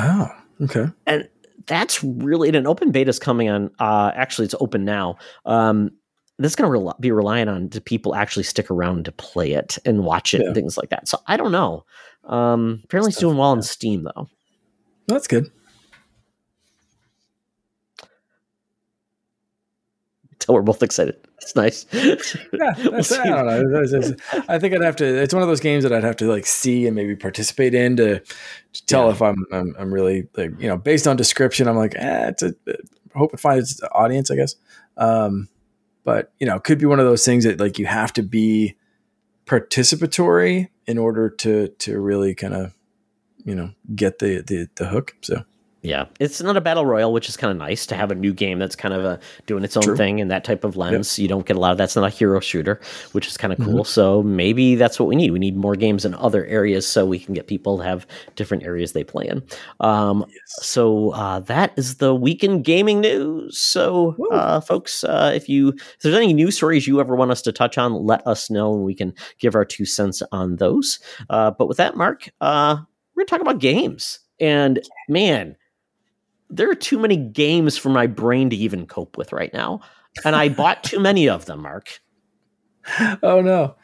Oh. Okay. And that's really an open beta is coming on. Uh, actually, it's open now. Um, this is going to be relying on do people actually stick around to play it and watch it yeah. and things like that. So I don't know. Um, apparently, it's doing well on Steam though. That's good. we're both excited. It's nice. yeah, we'll I don't know. It's, it's, I think I'd have to. It's one of those games that I'd have to like see and maybe participate in to, to tell yeah. if I'm, I'm, I'm really like you know based on description. I'm like, eh, it's a. I hope it finds audience. I guess. Um, but you know, it could be one of those things that like you have to be participatory in order to to really kind of you know get the the the hook. So Yeah, it's not a battle royale, which is kind of nice to have a new game that's kind of a, doing its own True. thing in that type of lens. Yep. You don't get a lot of that's not a hero shooter, which is kind of cool. Mm-hmm. So maybe that's what we need. We need more games in other areas so we can get people to have different areas they play in. Um, yes. So uh, that is the weekend gaming news. So, uh, folks, uh, if you if there's any news stories you ever want us to touch on, let us know and we can give our two cents on those. Uh, but with that, Mark, uh, we're gonna talk about games. And man there are too many games for my brain to even cope with right now. And I bought too many of them, Mark. Oh no,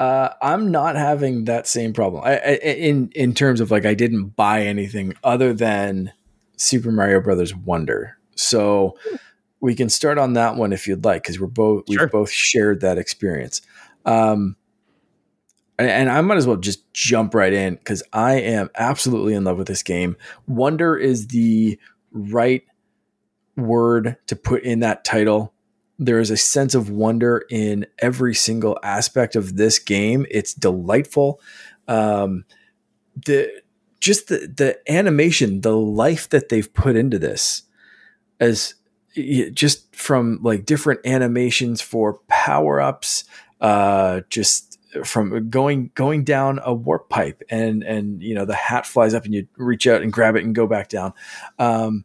uh, I'm not having that same problem. I, I, in in terms of like, I didn't buy anything other than Super Mario Brothers Wonder. So we can start on that one if you'd like, because we're both sure. we've both shared that experience. Um, and I might as well just jump right in because I am absolutely in love with this game. Wonder is the right word to put in that title. There is a sense of wonder in every single aspect of this game. It's delightful. Um, the just the the animation, the life that they've put into this, as just from like different animations for power ups, uh, just from going going down a warp pipe and and you know the hat flies up and you reach out and grab it and go back down. Um,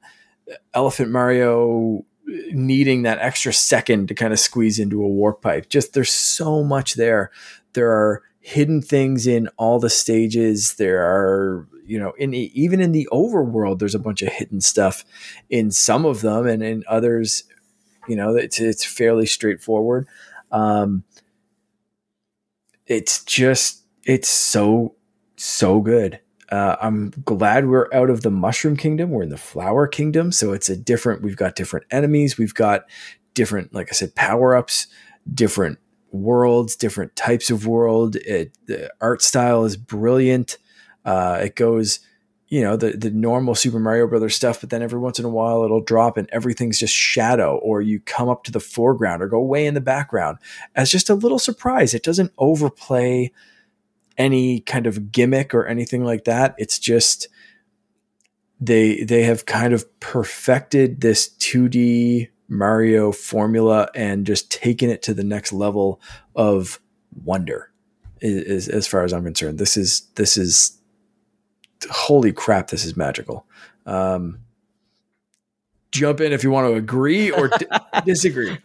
elephant mario needing that extra second to kind of squeeze into a warp pipe. Just there's so much there. There are hidden things in all the stages. There are you know in even in the overworld there's a bunch of hidden stuff in some of them and in others you know it's it's fairly straightforward. Um, it's just it's so so good. Uh, I'm glad we're out of the mushroom kingdom. We're in the flower kingdom, so it's a different. We've got different enemies. We've got different, like I said, power ups, different worlds, different types of world. It, the art style is brilliant. Uh, it goes you know the the normal Super Mario Brothers stuff, but then every once in a while it'll drop and everything's just shadow, or you come up to the foreground or go way in the background as just a little surprise. It doesn't overplay any kind of gimmick or anything like that. It's just they they have kind of perfected this 2D Mario formula and just taken it to the next level of wonder. Is, as far as I'm concerned, this is this is holy crap, this is magical. Um, jump in if you want to agree or d- disagree.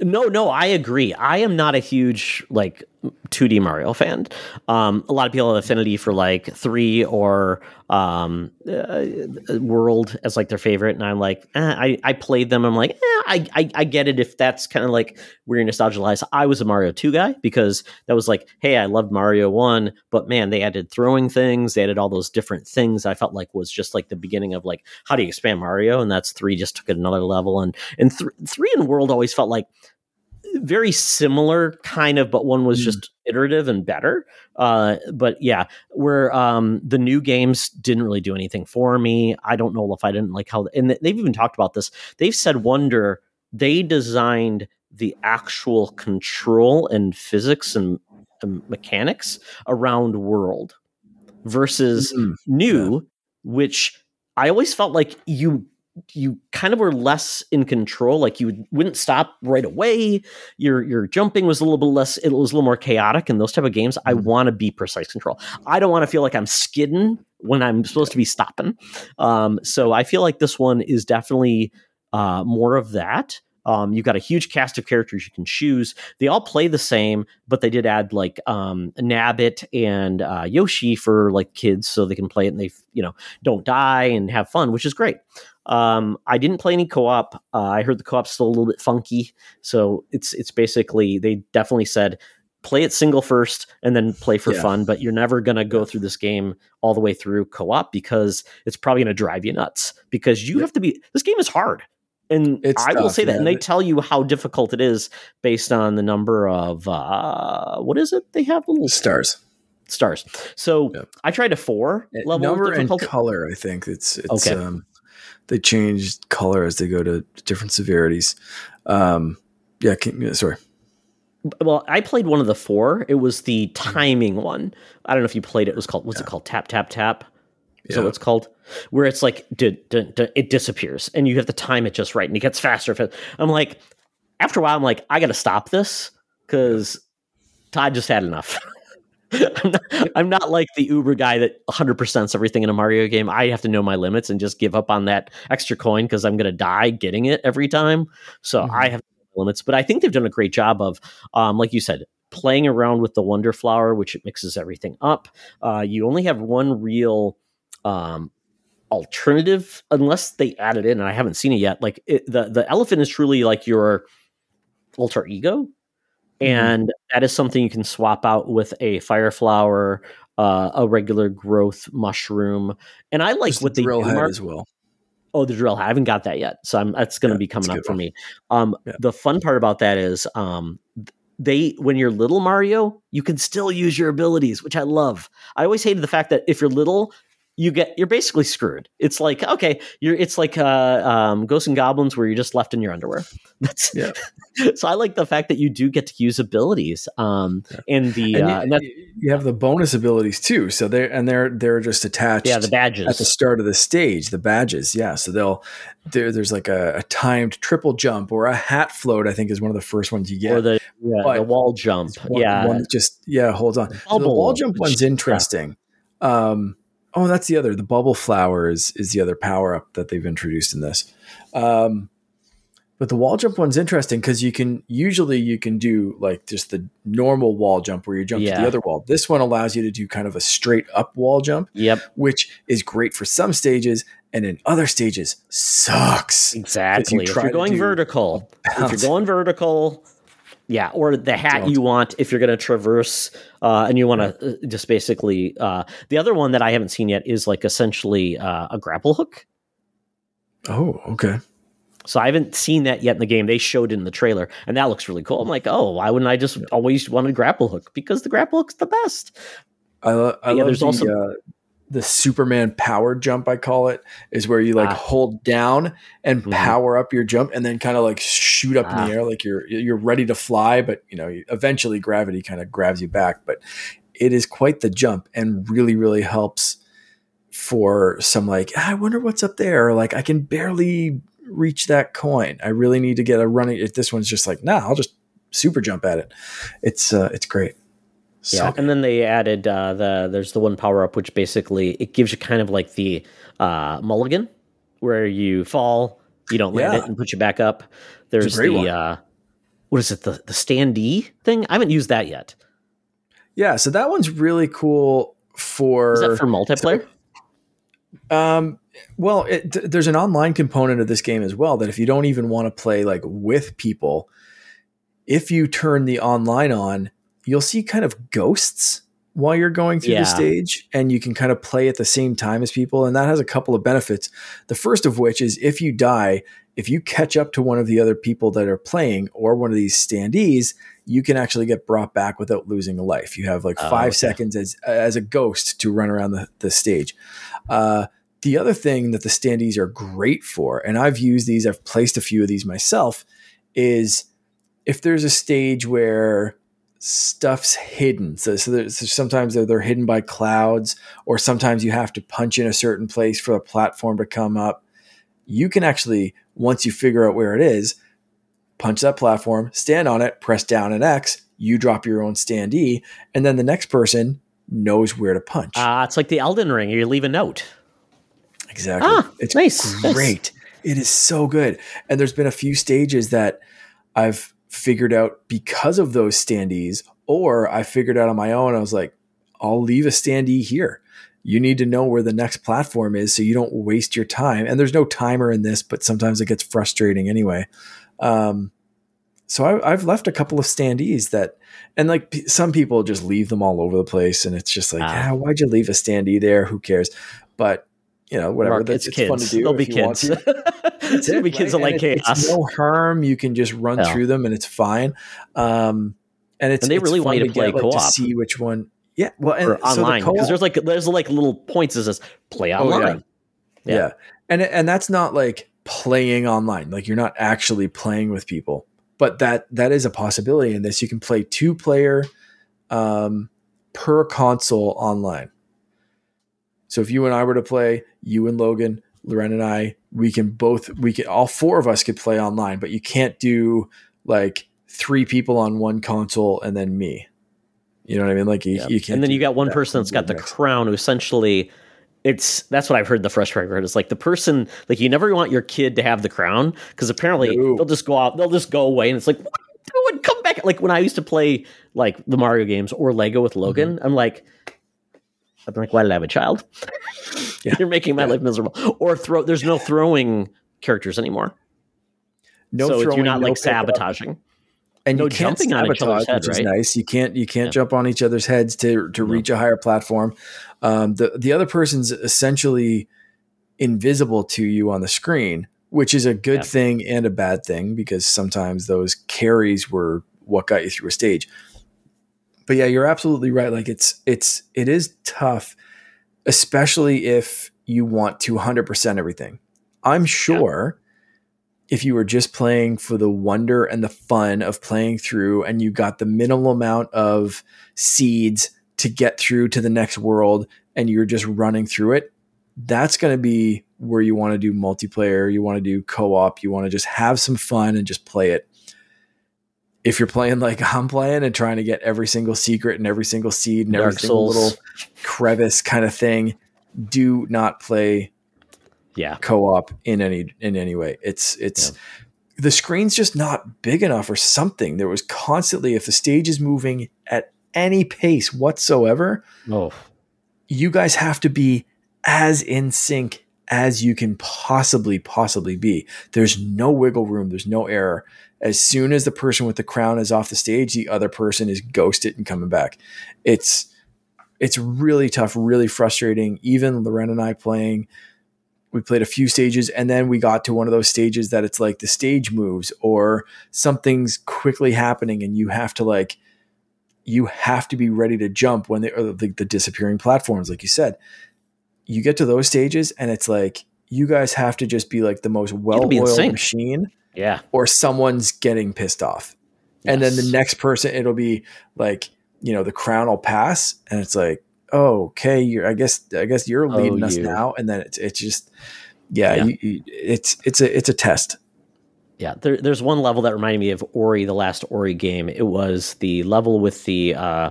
No, no, I agree. I am not a huge like 2D Mario fan. Um, a lot of people have affinity for like three or um, uh, World as like their favorite, and I'm like, eh, I I played them. I'm like, eh, I, I, I get it if that's kind of like we're nostalgized. I was a Mario two guy because that was like, hey, I loved Mario one, but man, they added throwing things, they added all those different things. I felt like was just like the beginning of like how do you expand Mario, and that's three just took it another level, and and th- three and World always felt like very similar kind of but one was mm. just iterative and better uh, but yeah where um, the new games didn't really do anything for me i don't know if i didn't like how and they've even talked about this they've said wonder they designed the actual control and physics and, and mechanics around world versus mm-hmm. new yeah. which I always felt like you you kind of were less in control. Like you wouldn't stop right away. Your your jumping was a little bit less. It was a little more chaotic. In those type of games, I mm-hmm. want to be precise control. I don't want to feel like I'm skidding when I'm supposed to be stopping. Um, so I feel like this one is definitely uh, more of that. Um, you've got a huge cast of characters you can choose. They all play the same, but they did add like um, Nabbit and uh, Yoshi for like kids, so they can play it and they you know don't die and have fun, which is great. Um, I didn't play any co-op. Uh, I heard the co-op's still a little bit funky, so it's it's basically they definitely said play it single first and then play for yeah. fun. But you're never gonna go through this game all the way through co-op because it's probably gonna drive you nuts because you have to be. This game is hard. And it's I tough, will say that, and they tell you how difficult it is based on the number of uh, what is it? They have little stars stars. So I tried a four level number and color. I think it's it's okay. um, they change color as they go to different severities. Um, yeah, can, sorry. Well, I played one of the four. It was the timing one. I don't know if you played it. It was called what's yeah. it called? Tap tap tap. Is yeah. that what's called? Where it's like d- d- d- it disappears, and you have to time it just right, and it gets faster. I'm like, after a while, I'm like, I got to stop this because Todd just had enough. I'm, not, I'm, not, like the Uber guy that 100%s everything in a Mario game. I have to know my limits and just give up on that extra coin because I'm going to die getting it every time. So mm-hmm. I have limits. But I think they've done a great job of, um, like you said, playing around with the Wonder Flower, which it mixes everything up. Uh, you only have one real um, alternative unless they add it in, and I haven't seen it yet. Like it, the the elephant is truly like your alter ego Mm-hmm. and that is something you can swap out with a fire flower, uh, a regular growth mushroom, and I like what the they drill head as well. Oh, the drill head. I haven't got that yet, so I'm, that's going to yeah, be coming up for one. me. Um, yeah. The fun part about that is um, they when you're little Mario, you can still use your abilities, which I love. I always hated the fact that if you're little, you get you're basically screwed. It's like okay, you're it's like uh, um, Ghosts 'n Goblins where you're just left in your underwear. That's yeah. so I like the fact that you do get to use abilities. Um, yeah. and the and, uh, you, you, have the bonus abilities too. So they're and they're they're just attached. Yeah, the badges at the start of the stage. The badges, yeah. So they'll there, there's like a, a, timed triple jump or a hat float. I think is one of the first ones you get. Or the yeah, the wall jump. One, yeah, one just yeah holds on. So the wall jump one's interesting. Um, Oh, that's the other. The bubble flower is, is the other power up that they've introduced in this. Um, but the wall jump one's interesting because you can usually you can do like just the normal wall jump where you jump yeah. to the other wall. This one allows you to do kind of a straight up wall jump. Yep. Which is great for some stages and in other stages sucks. Exactly. You if you're going vertical, if you're going vertical, yeah, or the hat you want if you're going to traverse uh, and you want to uh, just basically. Uh, the other one that I haven't seen yet is like essentially uh, a grapple hook. Oh, okay. So I haven't seen that yet in the game. They showed it in the trailer, and that looks really cool. I'm like, oh, why wouldn't I just always want a grapple hook? Because the grapple hook's the best. I, lo- I yeah, love there's the, also uh, the Superman power jump, I call it, is where you like ah. hold down and mm-hmm. power up your jump, and then kind of like shoot up ah. in the ah. air, like you're you're ready to fly, but you know eventually gravity kind of grabs you back. But it is quite the jump, and really really helps for some like ah, I wonder what's up there, or like I can barely reach that coin. I really need to get a running. If this one's just like, nah, I'll just super jump at it. It's uh, it's great. So yeah, and then they added uh, the there's the one power up which basically it gives you kind of like the uh, mulligan where you fall, you don't land yeah. it, and put you back up. There's the uh, what is it the the standee thing? I haven't used that yet. Yeah, so that one's really cool for is that for multiplayer. So, um, well, it, there's an online component of this game as well that if you don't even want to play like with people, if you turn the online on you'll see kind of ghosts while you're going through yeah. the stage and you can kind of play at the same time as people and that has a couple of benefits the first of which is if you die if you catch up to one of the other people that are playing or one of these standees you can actually get brought back without losing a life you have like oh, five okay. seconds as as a ghost to run around the, the stage uh, the other thing that the standees are great for and i've used these i've placed a few of these myself is if there's a stage where stuff's hidden. So, so, so sometimes they're, they're, hidden by clouds, or sometimes you have to punch in a certain place for a platform to come up. You can actually, once you figure out where it is, punch that platform, stand on it, press down and X, you drop your own standee, and then the next person knows where to punch. Ah, uh, it's like the Elden Ring. You leave a note. Exactly. Ah, it's nice. great. Nice. It is so good. And there's been a few stages that I've figured out because of those standees, or I figured out on my own. I was like, I'll leave a standee here. You need to know where the next platform is so you don't waste your time. And there's no timer in this, but sometimes it gets frustrating anyway. Um, so I, have left a couple of standees that, and like some people just leave them all over the place, and it's just like, ah. why'd you leave a standee there? Who cares? But you know, whatever. Mark, That's it's, it's fun to do. They'll be kids. it's it, be kids that like chaos. It's no harm. You can just run through them and it's fine. Um, and it's and they it's really want you to, to play get, co-op. Like, to see which one. Yeah, well, and or online because so the there's like there's like little points that says play online. Oh, yeah. Yeah. yeah, and and that's not like playing online. Like you're not actually playing with people, but that that is a possibility in this. You can play two player um, per console online. So if you and I were to play, you and Logan, Loren and I, we can both we can all four of us could play online, but you can't do like three people on one console and then me. You know what I mean? Like you, yeah. you can't. And then you got one that person that's got the mix. crown who essentially it's that's what I've heard the frustrating part is like the person like you never want your kid to have the crown because apparently no. they'll just go out they'll just go away and it's like what are you doing come back like when I used to play like the Mario games or Lego with Logan mm-hmm. I'm like I'm like why did I have a child yeah. you're making my yeah. life miserable or throw there's no throwing characters anymore no so throwing, you're not no like sabotaging and no you can't jumping on each other's head, which right? is nice. You can't you can't yeah. jump on each other's heads to to reach a higher platform. Um, the the other person's essentially invisible to you on the screen, which is a good yeah. thing and a bad thing because sometimes those carries were what got you through a stage. But yeah, you're absolutely right. Like it's it's it is tough, especially if you want to 100% everything. I'm sure if you were just playing for the wonder and the fun of playing through and you got the minimal amount of seeds to get through to the next world and you're just running through it, that's going to be where you want to do multiplayer, you want to do co-op, you want to just have some fun and just play it. If you're playing like I'm playing and trying to get every single secret and every single seed and Dark every single little crevice kind of thing, do not play yeah. co-op in any in any way. It's it's yeah. the screen's just not big enough or something. There was constantly if the stage is moving at any pace whatsoever oh. you guys have to be as in sync as you can possibly possibly be. There's no wiggle room. There's no error. As soon as the person with the crown is off the stage the other person is ghosted and coming back. It's it's really tough really frustrating. Even loren and i playing we played a few stages and then we got to one of those stages that it's like the stage moves or something's quickly happening and you have to like you have to be ready to jump when they are the, the disappearing platforms like you said you get to those stages and it's like you guys have to just be like the most well-oiled machine yeah or someone's getting pissed off yes. and then the next person it'll be like you know the crown will pass and it's like oh, okay, you're, I guess, I guess you're oh, leading oh, us now. And then it's, it's just, yeah, yeah. You, you, it's, it's a, it's a test. Yeah. There, there's one level that reminded me of Ori, the last Ori game. It was the level with the, uh,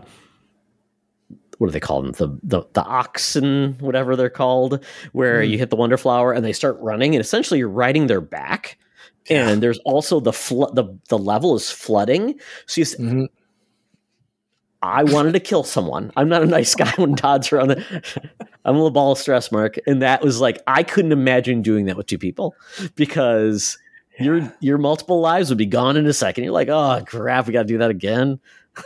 what do they call them? The the the oxen, whatever they're called, where mm. you hit the wonder flower and they start running, and essentially you're riding their back. Yeah. And there's also the flood. The the level is flooding, so you, mm-hmm. I wanted to kill someone. I'm not a nice guy when Todd's around. I'm a little ball of stress, Mark, and that was like I couldn't imagine doing that with two people because yeah. your your multiple lives would be gone in a second. You're like, oh crap, we got to do that again.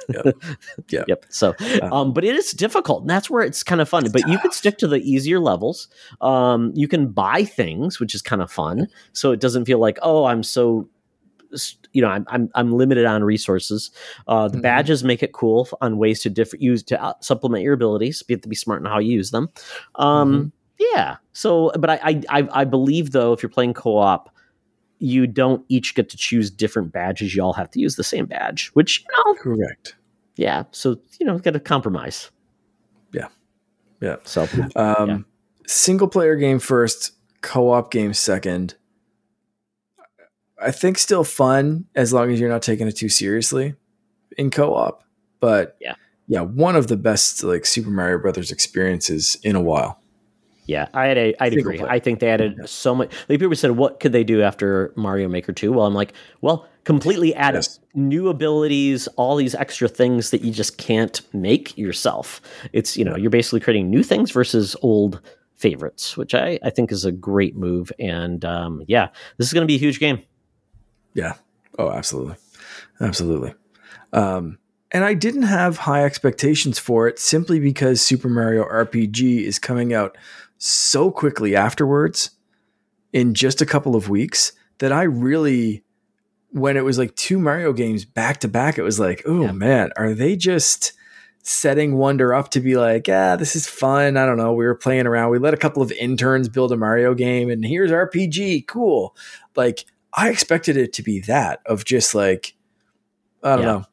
Yep. Yep. yep. So, um, but it is difficult, and that's where it's kind of fun. But you could stick to the easier levels. Um, you can buy things, which is kind of fun. So it doesn't feel like, oh, I'm so you know I'm I'm, I'm limited on resources. Uh, the mm-hmm. badges make it cool on ways to different use to uh, supplement your abilities. You have to be smart in how you use them. Um, mm-hmm. Yeah. So, but I, I I believe though if you're playing co-op, you don't each get to choose different badges. You all have to use the same badge, which you know correct. Yeah. So you know, got to compromise. Yeah. Yeah. So um, yeah. single player game first, co-op game second I think still fun as long as you're not taking it too seriously in co-op. But yeah, yeah, one of the best like Super Mario Brothers experiences in a while. Yeah, I had a, I'd Single agree. Play. I think they added yeah. so much. Like people said, what could they do after Mario Maker Two? Well, I'm like, well, completely add yes. new abilities, all these extra things that you just can't make yourself. It's you know you're basically creating new things versus old favorites, which I I think is a great move. And um, yeah, this is going to be a huge game. Yeah. Oh, absolutely. Absolutely. Um, and I didn't have high expectations for it simply because Super Mario RPG is coming out so quickly afterwards in just a couple of weeks that I really, when it was like two Mario games back to back, it was like, oh yeah. man, are they just setting Wonder up to be like, yeah, this is fun. I don't know. We were playing around. We let a couple of interns build a Mario game and here's RPG. Cool. Like, I expected it to be that of just like, I don't yeah. know,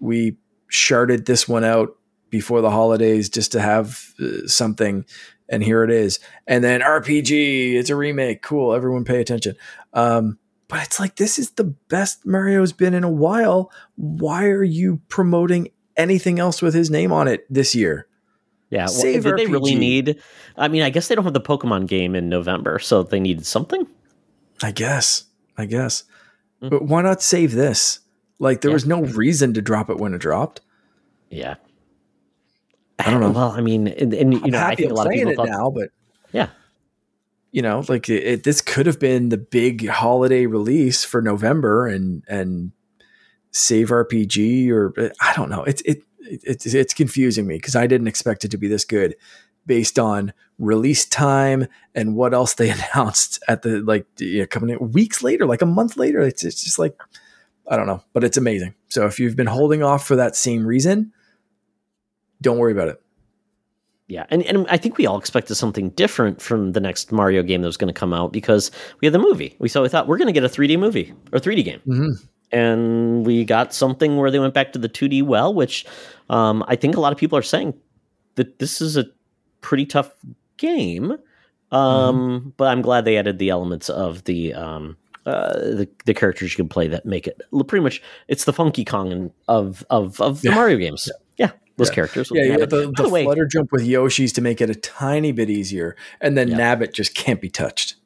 we sharded this one out before the holidays just to have uh, something and here it is. And then rpg it's a remake. Cool. Everyone pay attention. Um, but it's like this is the best mario's been in a while. Why are you promoting anything else with his name on it this year? Yeah well, did RPG. they really need i mean i guess they don't have the pokemon game in november so they needed something? I guess. I guess. Mm-hmm. but why not save this? Like there yeah. was no reason to drop it when it dropped. Yeah I don't know. Well, I mean, and, and you know, I think a lot of people thought, now, but yeah, you know, like it, it, this could have been the big holiday release for November, and and Save RPG, or I don't know. It's it, it's it's confusing me because I didn't expect it to be this good, based on release time and what else they announced at the like you know, coming in weeks later, like a month later. It's it's just like I don't know, but it's amazing. So if you've been holding off for that same reason don't worry about it. Yeah, and, and I think we all expected something different from the next Mario game that was going to come out because we had the movie. We so we thought we're going to get a 3D movie or 3D game, mm-hmm. and we got something where they went back to the 2D well, which um, I think a lot of people are saying that this is a pretty tough game. Um, mm-hmm. But I'm glad they added the elements of the um, uh, the, the characters you can play that make it pretty much it's the Funky Kong of of of the yeah. Mario games. Yeah those yeah. characters. Yeah, yeah. The, the, the way, flutter jump with Yoshi's to make it a tiny bit easier, and then yeah. Nabbit just can't be touched.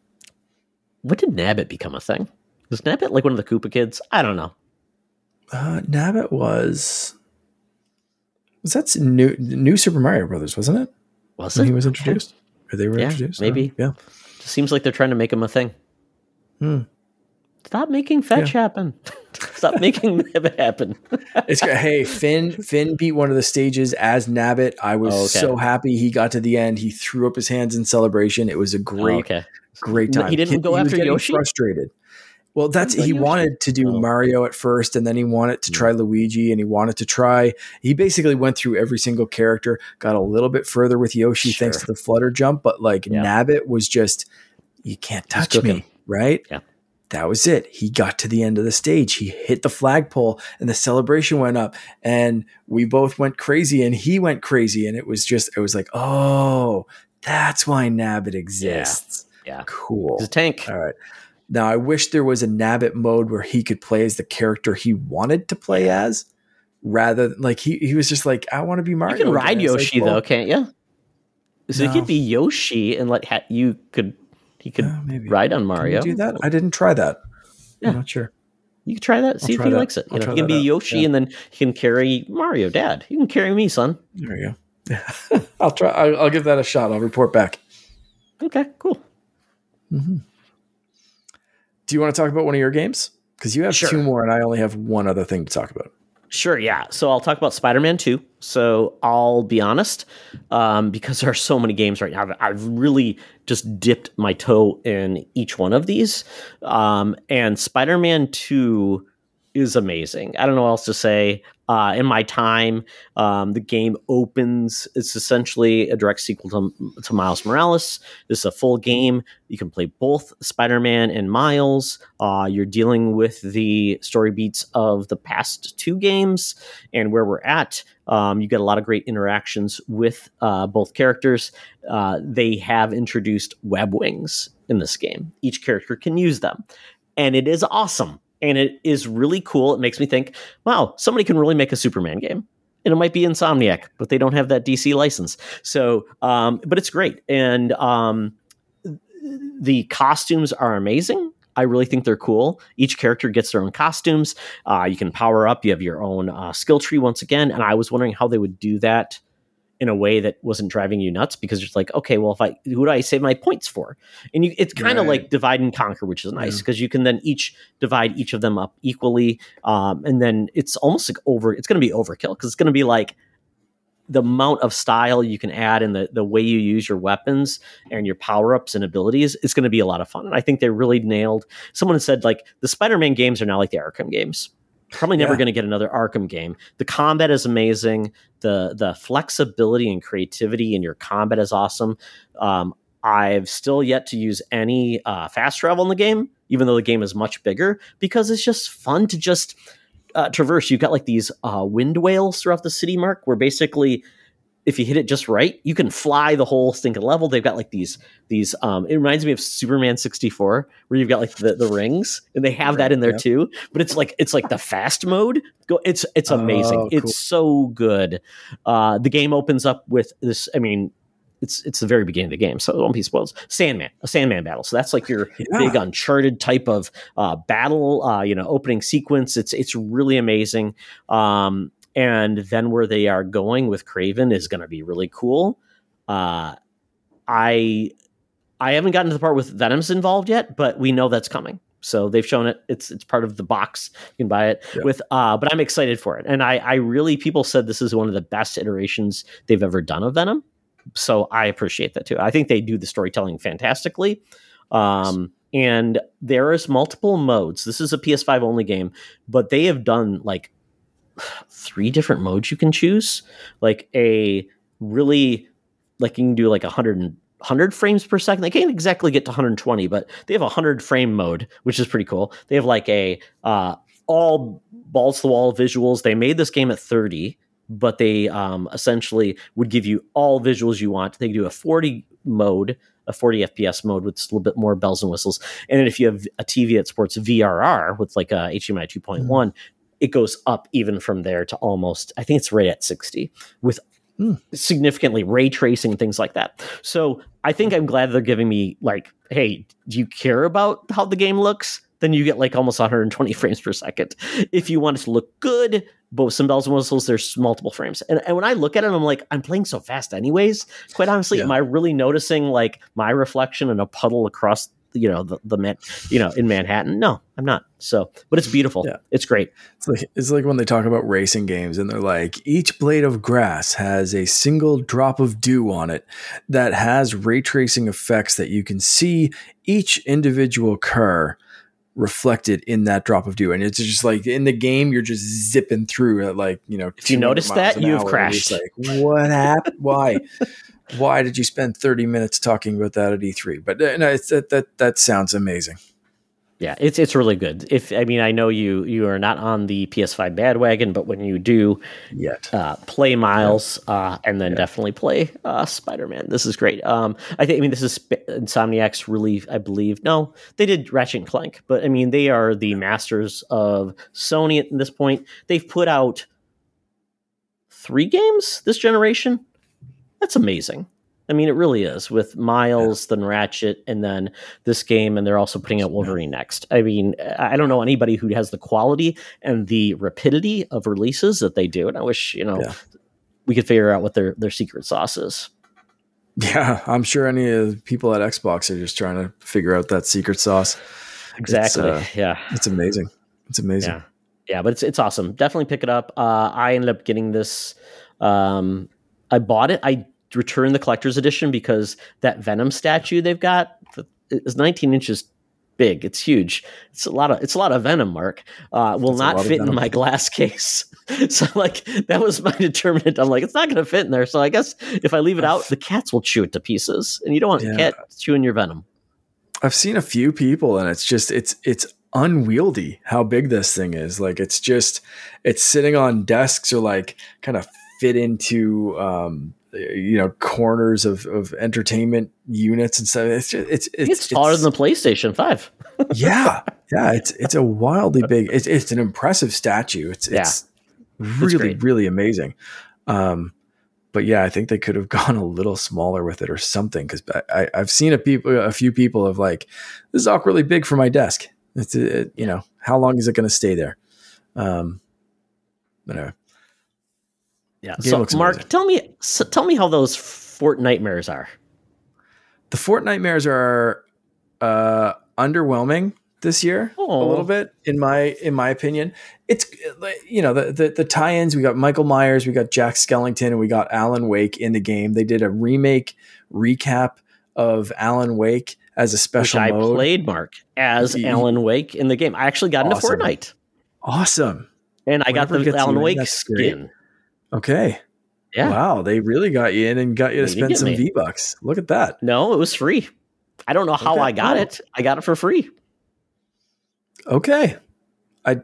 When did Nabbit become a thing? Was Nabbit like one of the Koopa kids? I don't know. Uh, Nabbit was was that new new Super Mario Brothers, wasn't it? Was when it? he was introduced? Or they were yeah, introduced? Maybe. Oh, yeah. It seems like they're trying to make him a thing. Hmm. Stop making fetch yeah. happen. Stop making Nabbit happen. it's hey Finn. Finn beat one of the stages as Nabbit. I was oh, okay. so happy he got to the end. He threw up his hands in celebration. It was a great, oh, okay. great time. He didn't he, go he after Yoshi. Frustrated. Well, that's he Yoshi? wanted to do oh. Mario at first, and then he wanted to hmm. try Luigi, and he wanted to try. He basically went through every single character, got a little bit further with Yoshi sure. thanks to the flutter jump, but like yeah. Nabbit was just you can't touch me, right? Yeah that was it. He got to the end of the stage. He hit the flagpole and the celebration went up and we both went crazy and he went crazy. And it was just, it was like, oh, that's why Nabbit exists. Yeah. yeah. Cool. He's a tank. All right. Now, I wish there was a Nabbit mode where he could play as the character he wanted to play as rather than like he, he was just like, I want to be Mario. You can ride Yoshi like, well, though, can't you? So no. he could be Yoshi and like ha- you could he could uh, maybe. ride on Mario. do that? I didn't try that. Yeah. I'm not sure. You can try that. See if he that. likes it. You know, he can be out. Yoshi, yeah. and then he can carry Mario. Dad, you can carry me, son. There you go. I'll try. I'll, I'll, give that a shot. I'll report back. Okay, cool. Mm-hmm. Do you want to talk about one of your games? Because you have sure. two more, and I only have one other thing to talk about. Sure, yeah. So I'll talk about Spider Man 2. So I'll be honest, um, because there are so many games right now, I've, I've, really just dipped my toe in each one of these. Um, and Spider Man 2 is amazing. I don't know what else to say. Uh, in my time, um, the game opens. It's essentially a direct sequel to, to Miles Morales. This is a full game. You can play both Spider Man and Miles. Uh, you're dealing with the story beats of the past two games and where we're at. Um, you get a lot of great interactions with uh, both characters. Uh, they have introduced web wings in this game. Each character can use them, and it is awesome and it is really cool. It makes me think, wow, somebody can really make a Superman game. And it might be Insomniac, but they don't have that DC license. So, um, but it's great. And um, the costumes are amazing. I really think they're cool. Each character gets their own costumes. Uh, you can power up. You have your own uh, skill tree once again. And I was wondering how they would do that in a way that wasn't driving you nuts because it's like, okay, well, if I who do I save my points for? And you, it's kind of right. like divide and conquer, which is nice because yeah. you can then each divide each of them up equally, um, and then it's almost like over. It's going to be overkill because it's going to be like the amount of style you can add and the, the way you use your weapons and your power ups and abilities is going to be a lot of fun. And I think they really nailed. Someone said like the Spider Man games are now like the Arkham games Probably never yeah. going to get another Arkham game. The combat is amazing. The the flexibility and creativity in your combat is awesome. Um, I've still yet to use any uh, fast travel in the game, even though the game is much bigger, because it's just fun to just uh, traverse, you've got like these uh, wind whales throughout the city, Mark, where basically if you hit it just right, you can fly the whole stinking level. They've got like these these. Um, it reminds me of Superman sixty four, where you've got like the, the rings, and they have right, that in there too. But it's like it's like the fast mode. Go, it's it's amazing. Oh, cool. It's so good. Uh, the game opens up with this. I mean, it's it's the very beginning of the game, so it won't be spoiled. Sandman, a Sandman battle. So that's like your yeah. big Uncharted type of uh, battle. Uh, you know, opening sequence. It's it's really amazing. Um, and then where they are going with Kraven is going to be really cool. Uh, I I haven't gotten to the part with Venom's involved yet, but we know that's coming. So they've shown it. It's it's part of the box. You can buy it yeah. with. Uh, but I'm excited for it, and I I really people said this is one of the best iterations they've ever done of Venom. So I appreciate that too. I think they do the storytelling fantastically. Um, and there is multiple modes. This is a PS5 only game, but they have done like three different modes you can choose. Like a really like you can do like 100 100 frames per second. They can't exactly get to 120, but they have a 100 frame mode, which is pretty cool. They have like a uh, all balls to the wall visuals. They made this game at 30, but they um, essentially would give you all visuals you want. They do a 40 mode, a 40 FPS mode with a little bit more bells and whistles. And if you have a TV that supports VRR with like a HDMI 2.1, mm-hmm it goes up even from there to almost, I think it's right at 60 with mm. significantly ray tracing things like that. So I think I'm glad they're giving me like, hey, do you care about how the game looks? Then you get like almost 120 frames per second. If you want it to look good, both some bells and whistles, there's multiple frames. And, and when I look at it, I'm like, I'm playing so fast anyways. Quite honestly, yeah. am I really noticing like my reflection in a puddle across you know the the man you know in Manhattan. No, I'm not. So, but it's beautiful. Yeah. It's great. It's like it's like when they talk about racing games and they're like each blade of grass has a single drop of dew on it that has ray tracing effects that you can see each individual car reflected in that drop of dew and it's just like in the game you're just zipping through at like you know if you notice that you've crashed like what happened why why did you spend 30 minutes talking about that at E3? But uh, no, that, that, that sounds amazing. Yeah, it's it's really good. If I mean, I know you you are not on the PS5 bandwagon, but when you do, yet uh, play Miles, uh, and then yeah. definitely play uh, Spider Man. This is great. Um, I think I mean this is Insomniac's really I believe. No, they did Ratchet and Clank, but I mean they are the masters of Sony at this point. They've put out three games this generation that's amazing. I mean, it really is with Miles, yeah. then Ratchet, and then this game, and they're also putting out Wolverine next. I mean, I don't know anybody who has the quality and the rapidity of releases that they do, and I wish you know yeah. we could figure out what their their secret sauce is. Yeah, I'm sure any of the people at Xbox are just trying to figure out that secret sauce. Exactly. It's, uh, yeah, it's amazing. It's amazing. Yeah. yeah, but it's it's awesome. Definitely pick it up. Uh, I ended up getting this. Um, I bought it. I returned the collector's edition because that Venom statue they've got is 19 inches big. It's huge. It's a lot of it's a lot of Venom. Mark uh, will not fit in my glass case. so like that was my determinant. I'm like it's not going to fit in there. So I guess if I leave it out, the cats will chew it to pieces, and you don't want yeah. cat chewing your Venom. I've seen a few people, and it's just it's it's unwieldy how big this thing is. Like it's just it's sitting on desks or like kind of fit into um, you know corners of, of entertainment units and stuff. It's just, it's it's, it's taller it's, than the PlayStation Five. yeah, yeah. It's it's a wildly big. It's it's an impressive statue. It's yeah. it's really really amazing. Um, but yeah, I think they could have gone a little smaller with it or something because I, I've seen a people a few people of like this is awkwardly big for my desk. It's it, you know how long is it going to stay there? Um, anyway. Yeah. so, Mark, tell me, so tell me how those Fortnitemares are. The Fortnitemares are uh, underwhelming this year oh. a little bit in my in my opinion. It's you know the, the the tie-ins. We got Michael Myers, we got Jack Skellington, and we got Alan Wake in the game. They did a remake recap of Alan Wake as a special Which I played Mark as Alan Wake in the game. I actually got awesome. into Fortnite. Awesome. And I Whenever got the Alan Wake skin. Okay. Yeah. Wow, they really got you in and got you to spend some V bucks. Look at that. No, it was free. I don't know how okay. I got oh. it. I got it for free. Okay. I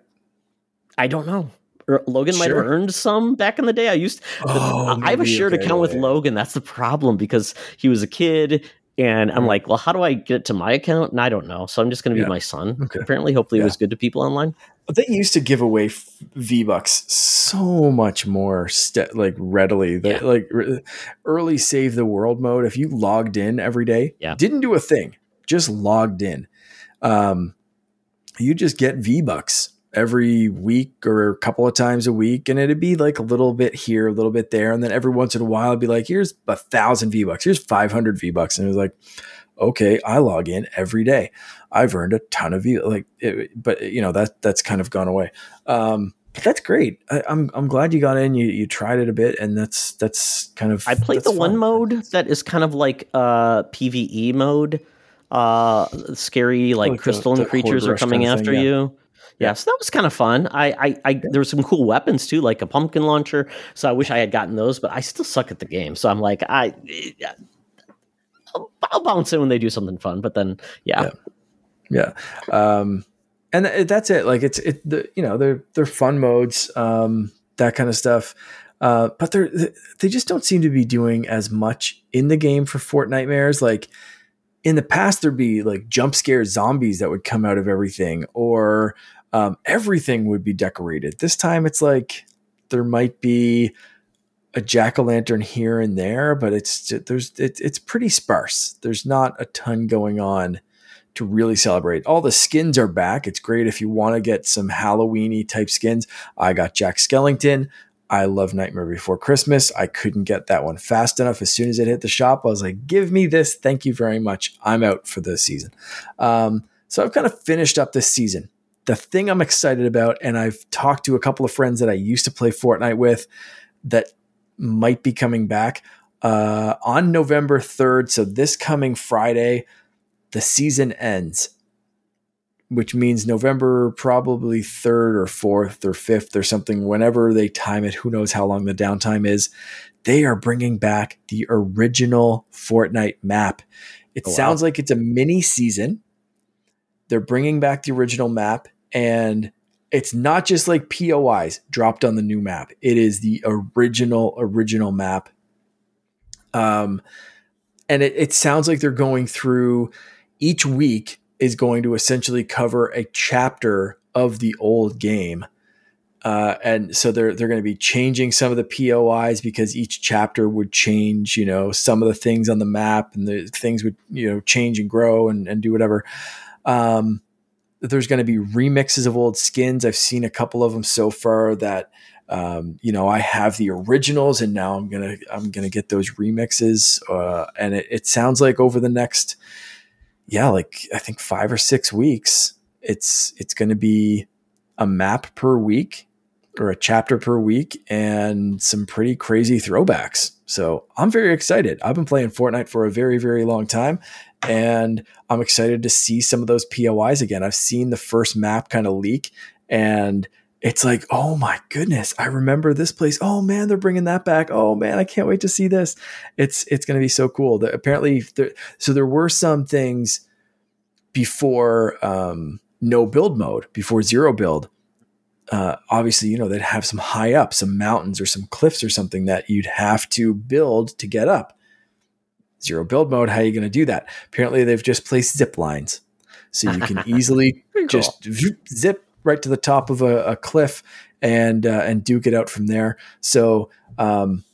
I don't know. Er, Logan sure. might have earned some back in the day. I used oh, I have a shared okay, account with Logan. That's the problem because he was a kid and I'm like, well, how do I get it to my account? And I don't know. So I'm just going to be yeah. my son. Okay. Apparently, hopefully, yeah. it was good to people online. But they used to give away V Bucks so much more, st- like readily. yeah. Like re- early save the world mode. If you logged in every day, yeah. didn't do a thing, just logged in, um, you just get V Bucks every week or a couple of times a week. And it'd be like a little bit here, a little bit there. And then every once in a while, it'd be like, here's a thousand V bucks, here's 500 V bucks. And it was like, okay, I log in every day. I've earned a ton of V, like, it, but you know, that that's kind of gone away. Um, but that's great. I, am I'm, I'm glad you got in. You you tried it a bit, and that's that's kind of. I played the fun. one mode that is kind of like uh PVE mode. Uh, scary like, like crystalline creatures are coming after thing, yeah. you yeah, so that was kind of fun. I, I, I, there were some cool weapons too, like a pumpkin launcher. So I wish I had gotten those, but I still suck at the game. So I'm like, I, I'll, I'll bounce in when they do something fun. But then, yeah, yeah, yeah. Um, and that's it. Like it's it, the, you know, they're they're fun modes, um, that kind of stuff. Uh, but they're they just don't seem to be doing as much in the game for Fortnitemares. Like in the past, there'd be like jump scare zombies that would come out of everything, or um, everything would be decorated. This time it's like there might be a jack o' lantern here and there, but it's there's it, it's pretty sparse. There's not a ton going on to really celebrate. All the skins are back. It's great if you want to get some Halloweeny type skins. I got Jack Skellington. I love Nightmare Before Christmas. I couldn't get that one fast enough. As soon as it hit the shop, I was like, "Give me this! Thank you very much. I'm out for this season." Um, so I've kind of finished up this season the thing I'm excited about, and I've talked to a couple of friends that I used to play Fortnite with that might be coming back uh, on November 3rd. So this coming Friday, the season ends, which means November probably 3rd or 4th or 5th or something, whenever they time it. Who knows how long the downtime is. They are bringing back the original Fortnite map. It oh, wow. sounds like it's a mini season. They're bringing back the original map and it's not just like POIs dropped on the new map. It is the original original map. Um, and it, it sounds like they're going through each week is going to essentially cover a chapter of the old game. Uh, and so they're they're going to be changing some of the POIs because each chapter would change, you know, some of the things on the map, and the things would you know change and grow and, and do whatever. Um, there's going to be remixes of old skins. I've seen a couple of them so far that um, you know I have the originals, and now I'm gonna I'm gonna get those remixes. Uh, and it, it sounds like over the next yeah, like I think five or six weeks, it's it's going to be a map per week or a chapter per week and some pretty crazy throwbacks. So I'm very excited. I've been playing Fortnite for a very, very long time, and I'm excited to see some of those POIs again. I've seen the first map kind of leak, and it's like, oh my goodness, I remember this place. Oh man, they're bringing that back. Oh man, I can't wait to see this. It's it's going to be so cool. The, apparently, there, so there were some things before um, no build mode, before zero build, uh, obviously, you know, they'd have some high up, some mountains or some cliffs or something that you'd have to build to get up. Zero build mode, how are you going to do that? Apparently, they've just placed zip lines. So you can easily just zip right to the top of a, a cliff and uh, and duke it out from there. So um,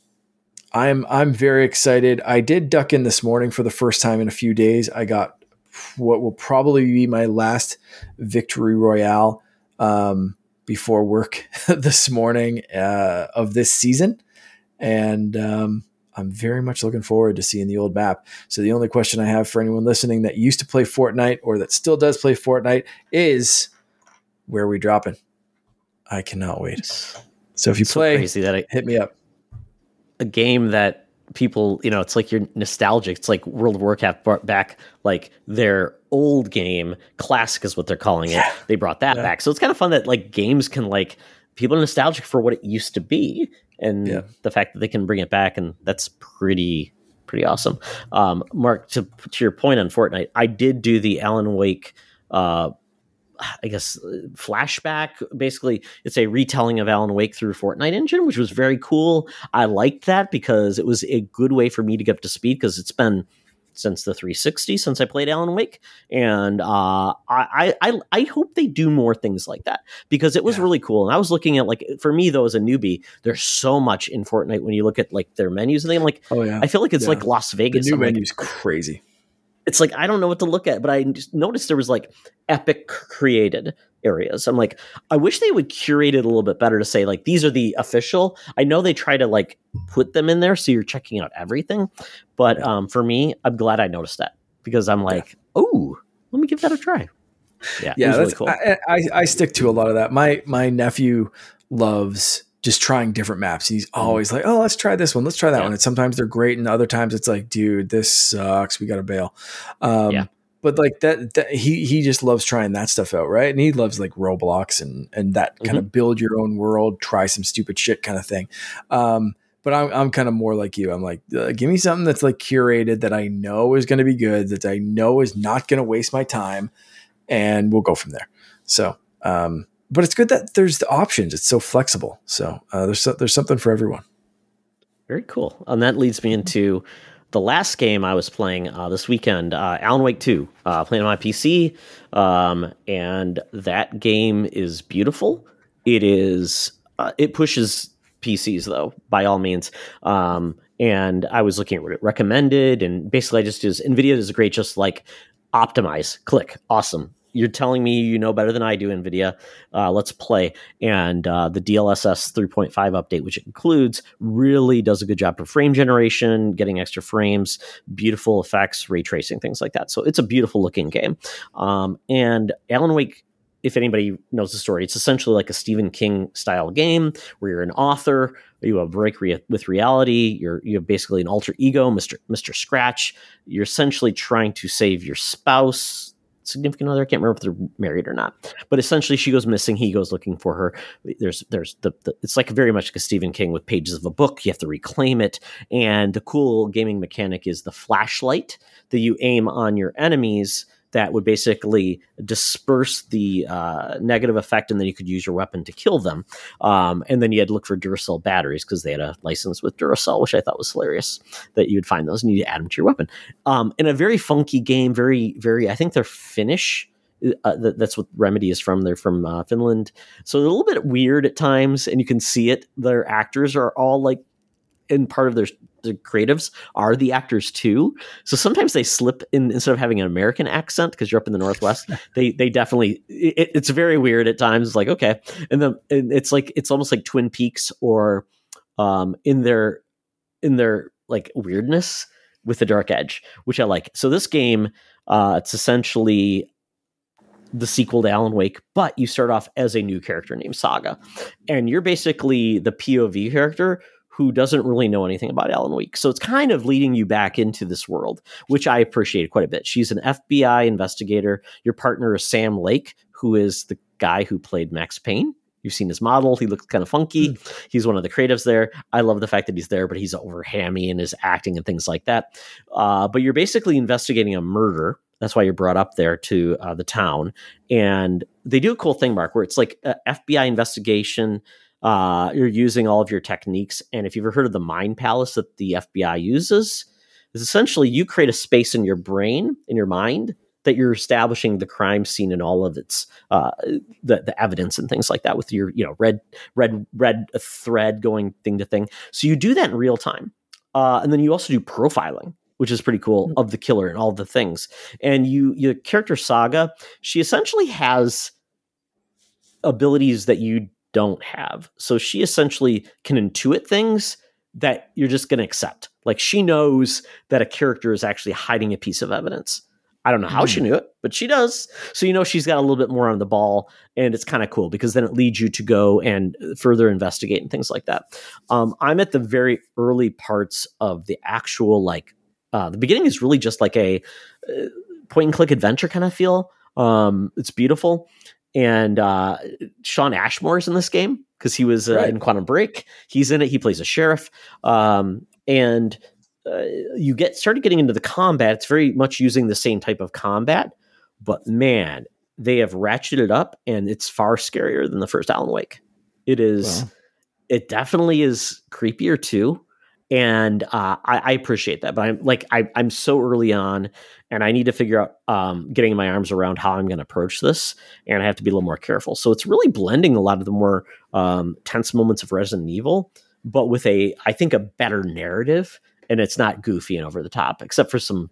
I'm I'm very excited. I did duck in this morning for the first time in a few days. I got what will probably be my last victory royale. Um, before work this morning uh, of this season, and um, I'm very much looking forward to seeing the old map. So the only question I have for anyone listening that used to play Fortnite or that still does play Fortnite is, where are we dropping? I cannot wait. So if you so play, crazy that I, hit me up. A game that people, you know, it's like you're nostalgic. It's like World of Warcraft brought back like their old game, classic is what they're calling it. Yeah. They brought that yeah. back. So it's kind of fun that like games can like people are nostalgic for what it used to be and yeah. the fact that they can bring it back and that's pretty pretty awesome. Um, Mark, to to your point on Fortnite, I did do the Alan Wake uh, I guess flashback. Basically, it's a retelling of Alan Wake through Fortnite Engine, which was very cool. I liked that because it was a good way for me to get up to speed because it's been since the 360 since I played Alan Wake, and uh, I, I I hope they do more things like that because it was yeah. really cool. And I was looking at like for me though as a newbie, there's so much in Fortnite when you look at like their menus and they, like, oh yeah, I feel like it's yeah. like Las Vegas. The new I'm menu's like, crazy it's like I don't know what to look at, but I just noticed there was like epic created areas. I'm like, I wish they would curate it a little bit better to say like these are the official. I know they try to like put them in there so you're checking out everything, but um, for me, I'm glad I noticed that because I'm like, yeah. oh, let me give that a try. Yeah, yeah, that's really cool. I, I, I stick to a lot of that. My my nephew loves just trying different maps. He's mm-hmm. always like, "Oh, let's try this one. Let's try that yeah. one." And sometimes they're great, and other times it's like, "Dude, this sucks. We got to bail." Um, yeah. But like that, that, he he just loves trying that stuff out, right? And he loves like Roblox and and that kind mm-hmm. of build your own world, try some stupid shit kind of thing. Um, but I'm I'm kind of more like you. I'm like, uh, give me something that's like curated that I know is going to be good, that I know is not going to waste my time, and we'll go from there. So, um, but it's good that there's the options. It's so flexible. So uh, there's there's something for everyone. Very cool. And that leads me into the last game I was playing uh, this weekend, uh, Alan Wake Two, uh, playing on my PC, um, and that game is beautiful. It is. Uh, it pushes PCs though, by all means. Um, and I was looking at what it recommended, and basically, I just is Nvidia is great. Just like optimize, click, awesome you're telling me you know better than I do, NVIDIA. Uh, let's play. And uh, the DLSS 3.5 update, which includes, really does a good job of frame generation, getting extra frames, beautiful effects, ray tracing, things like that. So it's a beautiful looking game. Um, and Alan Wake if anybody knows the story, it's essentially like a Stephen King style game where you're an author, you have a break re- with reality, you're you have basically an alter ego, Mr. Mr. Scratch. You're essentially trying to save your spouse, significant other. I can't remember if they're married or not. But essentially, she goes missing. He goes looking for her. There's there's the, the it's like very much like a Stephen King with pages of a book. You have to reclaim it. And the cool gaming mechanic is the flashlight that you aim on your enemies that would basically disperse the uh, negative effect, and then you could use your weapon to kill them. Um, and then you had to look for Duracell batteries because they had a license with Duracell, which I thought was hilarious that you would find those and you'd add them to your weapon. Um, in a very funky game, very, very, I think they're Finnish. Uh, that's what Remedy is from. They're from uh, Finland, so a little bit weird at times, and you can see it. Their actors are all like in part of their the creatives are the actors too. So sometimes they slip in instead of having an American accent because you're up in the Northwest. they they definitely it, it's very weird at times. It's like okay, and then it's like it's almost like Twin Peaks or um in their in their like weirdness with the dark edge, which I like. So this game, uh, it's essentially the sequel to Alan Wake, but you start off as a new character named Saga, and you're basically the POV character who doesn't really know anything about Alan Wake. So it's kind of leading you back into this world, which I appreciate quite a bit. She's an FBI investigator. Your partner is Sam Lake, who is the guy who played Max Payne. You've seen his model. He looks kind of funky. Mm. He's one of the creatives there. I love the fact that he's there, but he's over hammy in his acting and things like that. Uh, but you're basically investigating a murder. That's why you're brought up there to uh, the town. And they do a cool thing, Mark, where it's like FBI investigation uh, you're using all of your techniques. And if you've ever heard of the mind palace that the FBI uses, is essentially you create a space in your brain, in your mind, that you're establishing the crime scene and all of its uh, the the evidence and things like that with your you know red red red thread going thing to thing. So you do that in real time, uh, and then you also do profiling. Which is pretty cool mm-hmm. of the killer and all the things. And you, your character Saga, she essentially has abilities that you don't have. So she essentially can intuit things that you're just going to accept. Like she knows that a character is actually hiding a piece of evidence. I don't know how mm. she hmm. knew it, but she does. So you know she's got a little bit more on the ball, and it's kind of cool because then it leads you to go and further investigate and things like that. Um, I'm at the very early parts of the actual like uh, the beginning is really just like a uh, point and click adventure kind of feel. Um, it's beautiful, and uh, Shawn Ashmore's in this game because he was uh, right. in Quantum Break. He's in it. He plays a sheriff, um, and uh, you get started getting into the combat. It's very much using the same type of combat, but man, they have ratcheted it up, and it's far scarier than the first Alan Wake. It is. Wow. It definitely is creepier too and uh, I, I, appreciate that. But I'm like I, am so early on, and I need to figure out um, getting my arms around how I'm going to approach this, and I have to be a little more careful. So it's really blending a lot of the more um, tense moments of Resident Evil, but with a I think a better narrative, and it's not goofy and over the top, except for some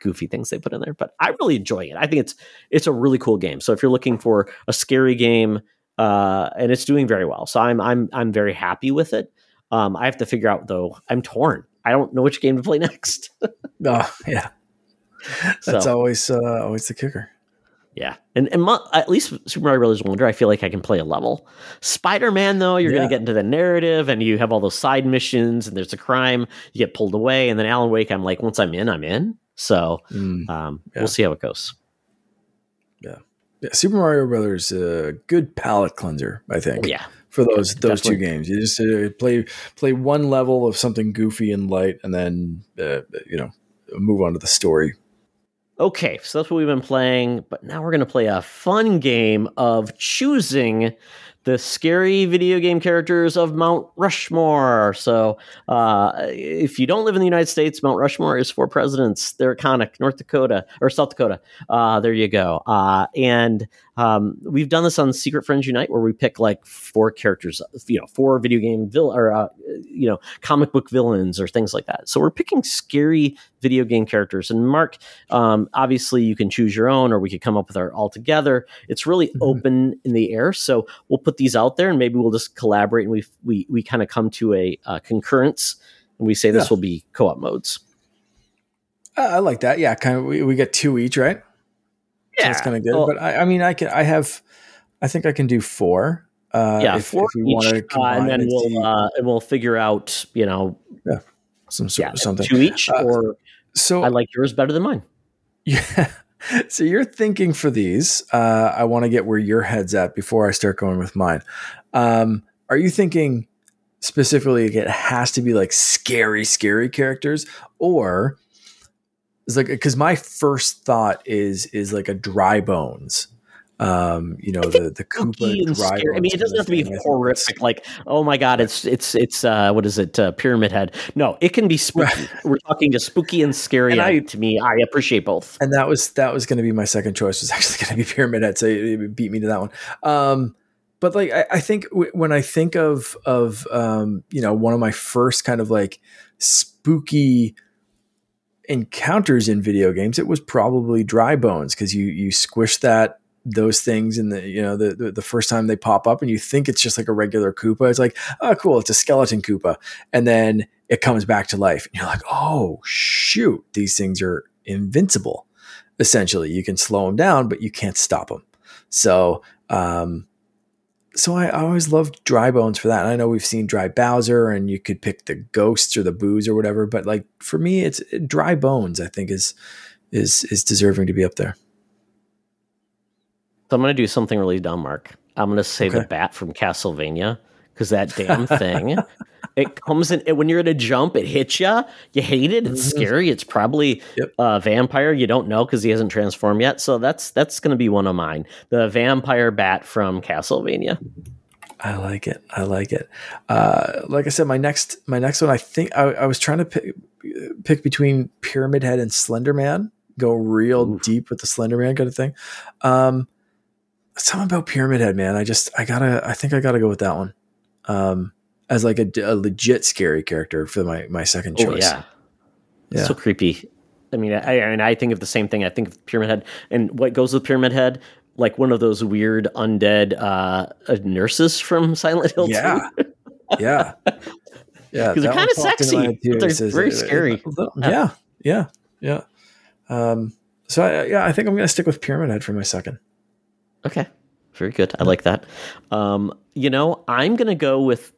goofy things they put in there. But I really enjoy it. I think it's it's a really cool game. So if you're looking for a scary game, uh, and it's doing very well, so I'm I'm I'm very happy with it. Um, I have to figure out though. I'm torn. I don't know which game to play next. oh yeah, that's so, always uh, always the kicker. Yeah, and and my, at least Super Mario Brothers Wonder, I feel like I can play a level. Spider Man though, you're yeah. going to get into the narrative, and you have all those side missions, and there's a crime, you get pulled away, and then Alan Wake, I'm like, once I'm in, I'm in. So mm, um, yeah. we'll see how it goes. Yeah, yeah. Super Mario Brothers, a uh, good palate cleanser, I think. Yeah, for those those two games. You just uh, play play one level of something goofy and light, and then uh, you know move on to the story. Okay, so that's what we've been playing, but now we're going to play a fun game of choosing the scary video game characters of Mount Rushmore. So, uh, if you don't live in the United States, Mount Rushmore is for presidents. They're iconic. North Dakota or South Dakota. Uh, there you go. Uh, and um, we've done this on Secret Friends Unite, where we pick like four characters, you know, four video game vil- or uh, you know, comic book villains or things like that. So we're picking scary video game characters. And Mark, um, obviously, you can choose your own, or we could come up with our all together. It's really mm-hmm. open in the air. So we'll put these out there, and maybe we'll just collaborate, and we we we kind of come to a uh, concurrence, and we say this yeah. will be co-op modes. I like that. Yeah, kind of. We, we get two each, right? Yeah, so that's kind of good. Well, but I, I, mean, I can. I have. I think I can do four. Uh, yeah, if, four if we each, uh, and then we'll uh, and we'll figure out. You know, yeah, some sort yeah, of something two each, uh, or so I like yours better than mine. Yeah. So you're thinking for these. Uh, I want to get where your head's at before I start going with mine. Um, are you thinking specifically it has to be like scary, scary characters, or it's like because my first thought is is like a dry bones. Um you know the the Koopa dry I mean it doesn't have to be horrific like oh my god it's it's it's uh what is it uh, pyramid head? No it can be spooky. We're talking to spooky and scary and I, to me I appreciate both. And that was that was going to be my second choice was actually going to be pyramid head so it beat me to that one. Um but like I, I think w- when I think of of um you know one of my first kind of like spooky encounters in video games, it was probably dry bones because you you squish that those things in the you know the, the, the first time they pop up and you think it's just like a regular Koopa. It's like oh cool, it's a skeleton Koopa, and then it comes back to life, and you're like oh shoot, these things are invincible. Essentially, you can slow them down, but you can't stop them. So um, so I, I, always loved dry bones for that. And I know we've seen dry Bowser and you could pick the ghosts or the boos or whatever, but like for me, it's uh, dry bones, I think is, is, is deserving to be up there. So I'm going to do something really dumb, Mark. I'm going to say okay. the bat from Castlevania because that damn thing it comes in when you're at a jump, it hits you. You hate it. It's mm-hmm. scary. It's probably yep. a vampire. You don't know because he hasn't transformed yet. So that's that's going to be one of mine. The vampire bat from Castlevania. I like it. I like it. Uh, like I said, my next my next one. I think I, I was trying to pick, pick between Pyramid Head and Slender Man. Go real deep with the Slender Man kind of thing. Um, something about Pyramid Head, man. I just I gotta. I think I gotta go with that one. Um, as like a, a legit scary character for my my second oh, choice. Oh, yeah, yeah, so creepy. I mean, I, I mean, I think of the same thing. I think of Pyramid Head, and what goes with Pyramid Head, like one of those weird undead uh, uh nurses from Silent Hill. Yeah, yeah, yeah. Because they're kind of sexy. But They're says, very uh, scary. Yeah, yeah, yeah. Um, so I, yeah, I think I'm going to stick with Pyramid Head for my second. Okay, very good. I like that. Um, you know, I'm going to go with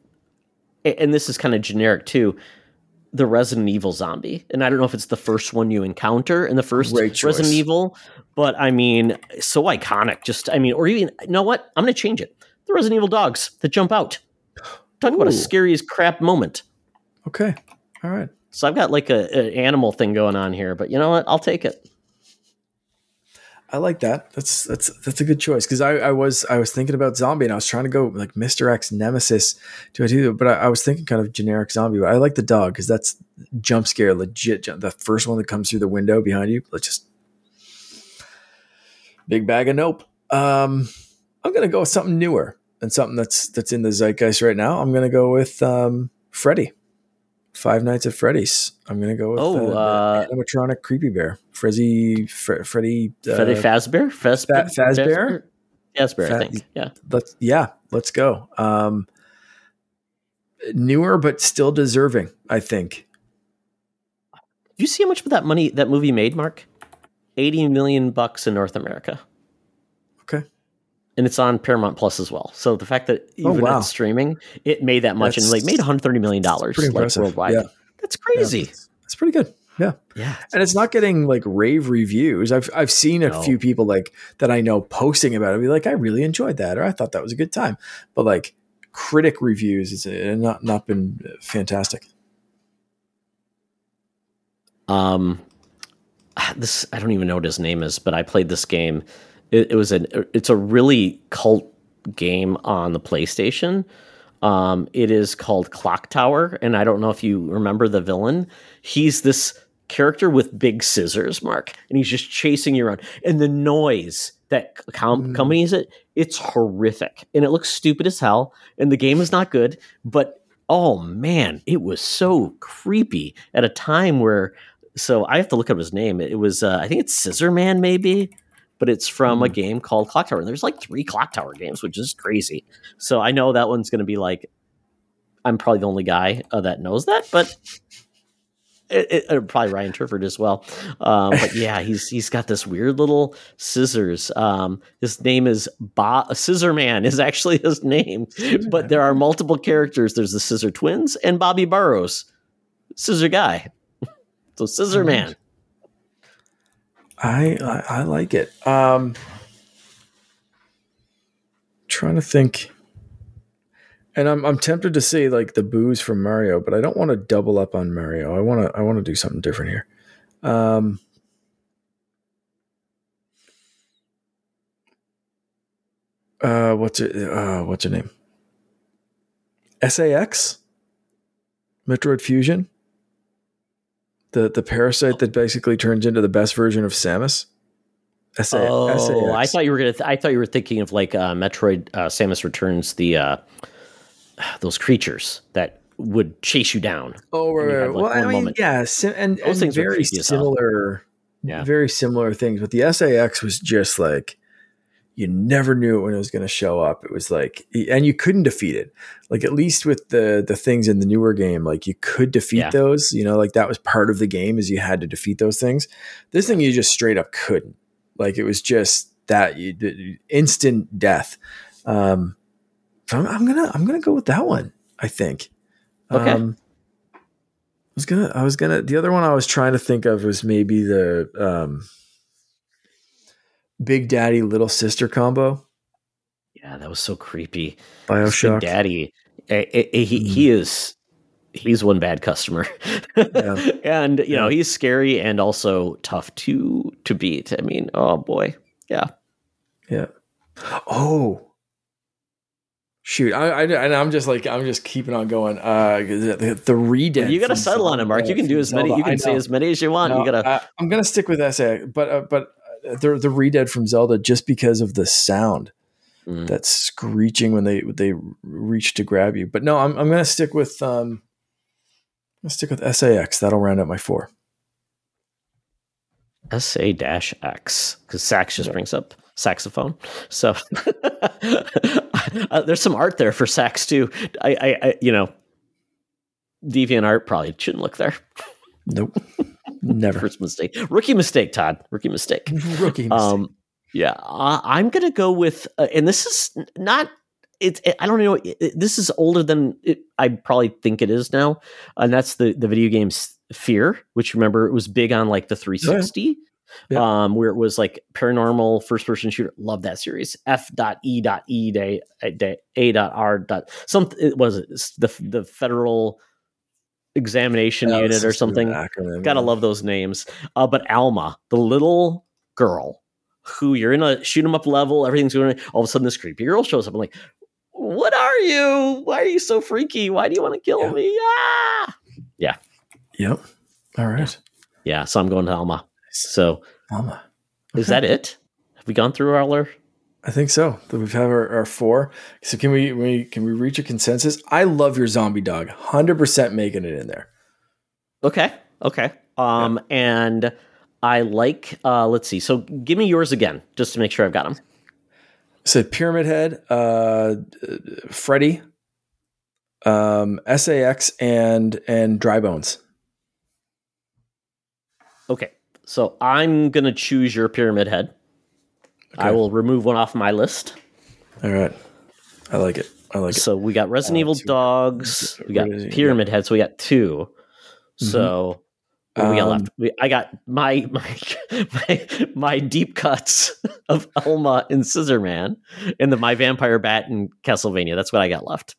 and this is kind of generic too the Resident Evil zombie. And I don't know if it's the first one you encounter in the first Resident Evil, but I mean, so iconic. Just, I mean, or even, you know what? I'm going to change it. The Resident Evil dogs that jump out. Talk Ooh. about a scary as crap moment. Okay. All right. So I've got like a, an animal thing going on here, but you know what? I'll take it. I like that. That's that's that's a good choice because I, I was I was thinking about zombie and I was trying to go like Mr. X Nemesis. Do I do? But I, I was thinking kind of generic zombie. But I like the dog because that's jump scare legit. Jump, the first one that comes through the window behind you. Let's just big bag of nope. Um, I'm gonna go with something newer and something that's that's in the zeitgeist right now. I'm gonna go with um, Freddy. Five Nights at Freddy's. I'm gonna go with oh, uh, uh, animatronic creepy bear, Frizzy, Fre- Freddy, uh, Freddy Fazbear, Fazbear, Fazbear, Fazbear. I think. Yeah. Let's yeah, let's go. Um, newer but still deserving. I think. Do you see how much of that money that movie made, Mark? Eighty million bucks in North America and it's on Paramount Plus as well. So the fact that oh, even oh, wow. streaming, it made that much that's, and like made 130 million dollars like worldwide. Yeah. That's crazy. Yeah. That's pretty good. Yeah. Yeah. And it's not getting like rave reviews. I've I've seen a no. few people like that I know posting about it be like I really enjoyed that or I thought that was a good time. But like critic reviews it's uh, not not been fantastic. Um this I don't even know what his name is, but I played this game it, it was an it's a really cult game on the PlayStation. Um, it is called Clock Tower, and I don't know if you remember the villain. He's this character with big scissors, Mark, and he's just chasing you around. And the noise that com- mm. accompanies it, it's horrific, and it looks stupid as hell. And the game is not good, but oh man, it was so creepy at a time where. So I have to look up his name. It was, uh, I think it's Scissor Man, maybe but it's from mm. a hmm. game called Clock Tower. And there's like three Clock Tower games, which is crazy. So I know that one's going to be like, I'm probably the only guy uh, that knows that, but it, it, probably Ryan Turford as well. Um, but yeah, he's he's got this weird little scissors. Um, his name is Bob Scissor Man is actually his name, but there are multiple characters. There's the Scissor Twins and Bobby Barrows, Scissor Guy. so Scissor Man. I, I, like it. Um, trying to think, and I'm I'm tempted to say like the Boos from Mario, but I don't want to double up on Mario. I want to I want to do something different here. Um, uh, what's it? Uh, what's your name? SAX, Metroid Fusion the the parasite that basically turns into the best version of Samus. S-A- oh, S-A-X. I thought you were gonna. Th- I thought you were thinking of like uh, Metroid. Uh, Samus Returns the uh, those creatures that would chase you down. Oh, right. right. Like well, I mean, moment. yeah, sim- and, and very similar. Yeah, very similar things. But the SAX was just like you never knew when it was going to show up. It was like, and you couldn't defeat it. Like at least with the the things in the newer game, like you could defeat yeah. those. You know, like that was part of the game is you had to defeat those things. This thing you just straight up couldn't. Like it was just that you instant death. Um, so I'm, I'm, gonna I'm gonna go with that one. I think. Okay. Um, I was gonna I was gonna the other one I was trying to think of was maybe the um Big Daddy Little Sister combo. Yeah, that was so creepy. Bioshock. Big Daddy, eh, eh, eh, he mm. he is he's one bad customer, yeah. and you know he's scary and also tough to to beat. I mean, oh boy, yeah, yeah. Oh, shoot I, I and i'm just like i'm just keeping on going uh the, the ReDead you gotta settle on it mark you can do as many you can say as many as you want no, you gotta I, am gonna stick with sa but uh, but the the redead from Zelda just because of the sound. Mm. That screeching when they they reach to grab you. But no, I'm I'm gonna stick with um I'm gonna stick with SAX. That'll round out my four. SA dash X because sax just brings up saxophone. So uh, there's some art there for sax too. I, I, I, you know, deviant art probably shouldn't look there. Nope. Never. First mistake. Rookie mistake, Todd. Rookie mistake. Rookie mistake. Um, yeah, I, am gonna go with, uh, and this is not. It's. It, I don't know. It, this is older than it, I probably think it is now, and that's the the video games Fear, which remember it was big on like the 360. yeah. Yeah. Um, where it was like paranormal first person shooter. Love that series. F dot E dot E day, day A dot R dot some. It was the the federal examination yeah, unit or something. Acronym, Gotta love those names. Uh, but Alma, the little girl who you're in a shoot 'em up level, everything's going. All of a sudden, this creepy girl shows up. I'm like, "What are you? Why are you so freaky? Why do you want to kill Yeah. me?" Ah, yeah, Yep. All right. yeah. So I'm going to Alma. So Alma. is that it? Have we gone through all our? I think so. That we've had our, our four. So can we, we can we reach a consensus? I love your zombie dog. Hundred percent making it in there. Okay, okay. Um, and I like. Uh, let's see. So give me yours again, just to make sure I've got them. So Pyramid Head, uh, Freddy, um, SAX, and and Dry Bones. Okay. So I'm gonna choose your pyramid head. I will remove one off my list. All right. I like it. I like it. So we got Resident Uh, Evil two- Dogs. We got Where is it? Pyramid Head. So we got 2 So what do we got Um, left? We, I got my my my my deep cuts of Alma and Scissor Man, and the My Vampire Bat and Castlevania. That's what I got left.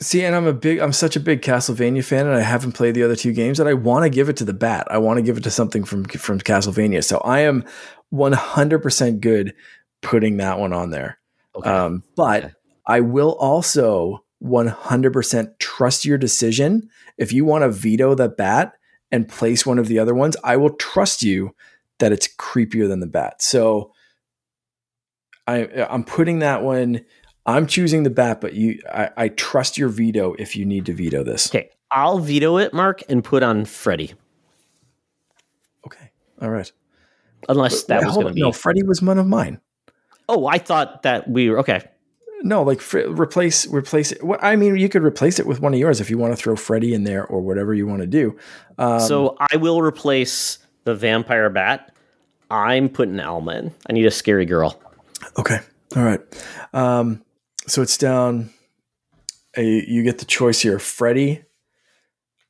See, and I'm a big, I'm such a big Castlevania fan, and I haven't played the other two games, and I want to give it to the Bat. I want to give it to something from from Castlevania. So I am 100% good putting that one on there. Okay. Um, but Okay. I will also 100% trust your decision. If you want to veto the Bat and place one of the other ones, I will trust you that it's creepier than the Bat. So I, I'm putting that one. I'm choosing the bat, but you, I, I trust your veto if you need to veto this. okay. I'll veto it, Mark, and put on Freddy. Okay. All right. Unless that Wait, was going to be. no. Freddie was one of mine. Oh, I thought that we were okay. No, like fr- replace replace it. What I mean, you could replace it with one of yours if you want to throw Freddie in there or whatever you want to do. Um, so I will replace the vampire bat. I'm putting Alma in. I need a scary girl. okay, all right. Um, so it's down. A, you get the choice here: Freddie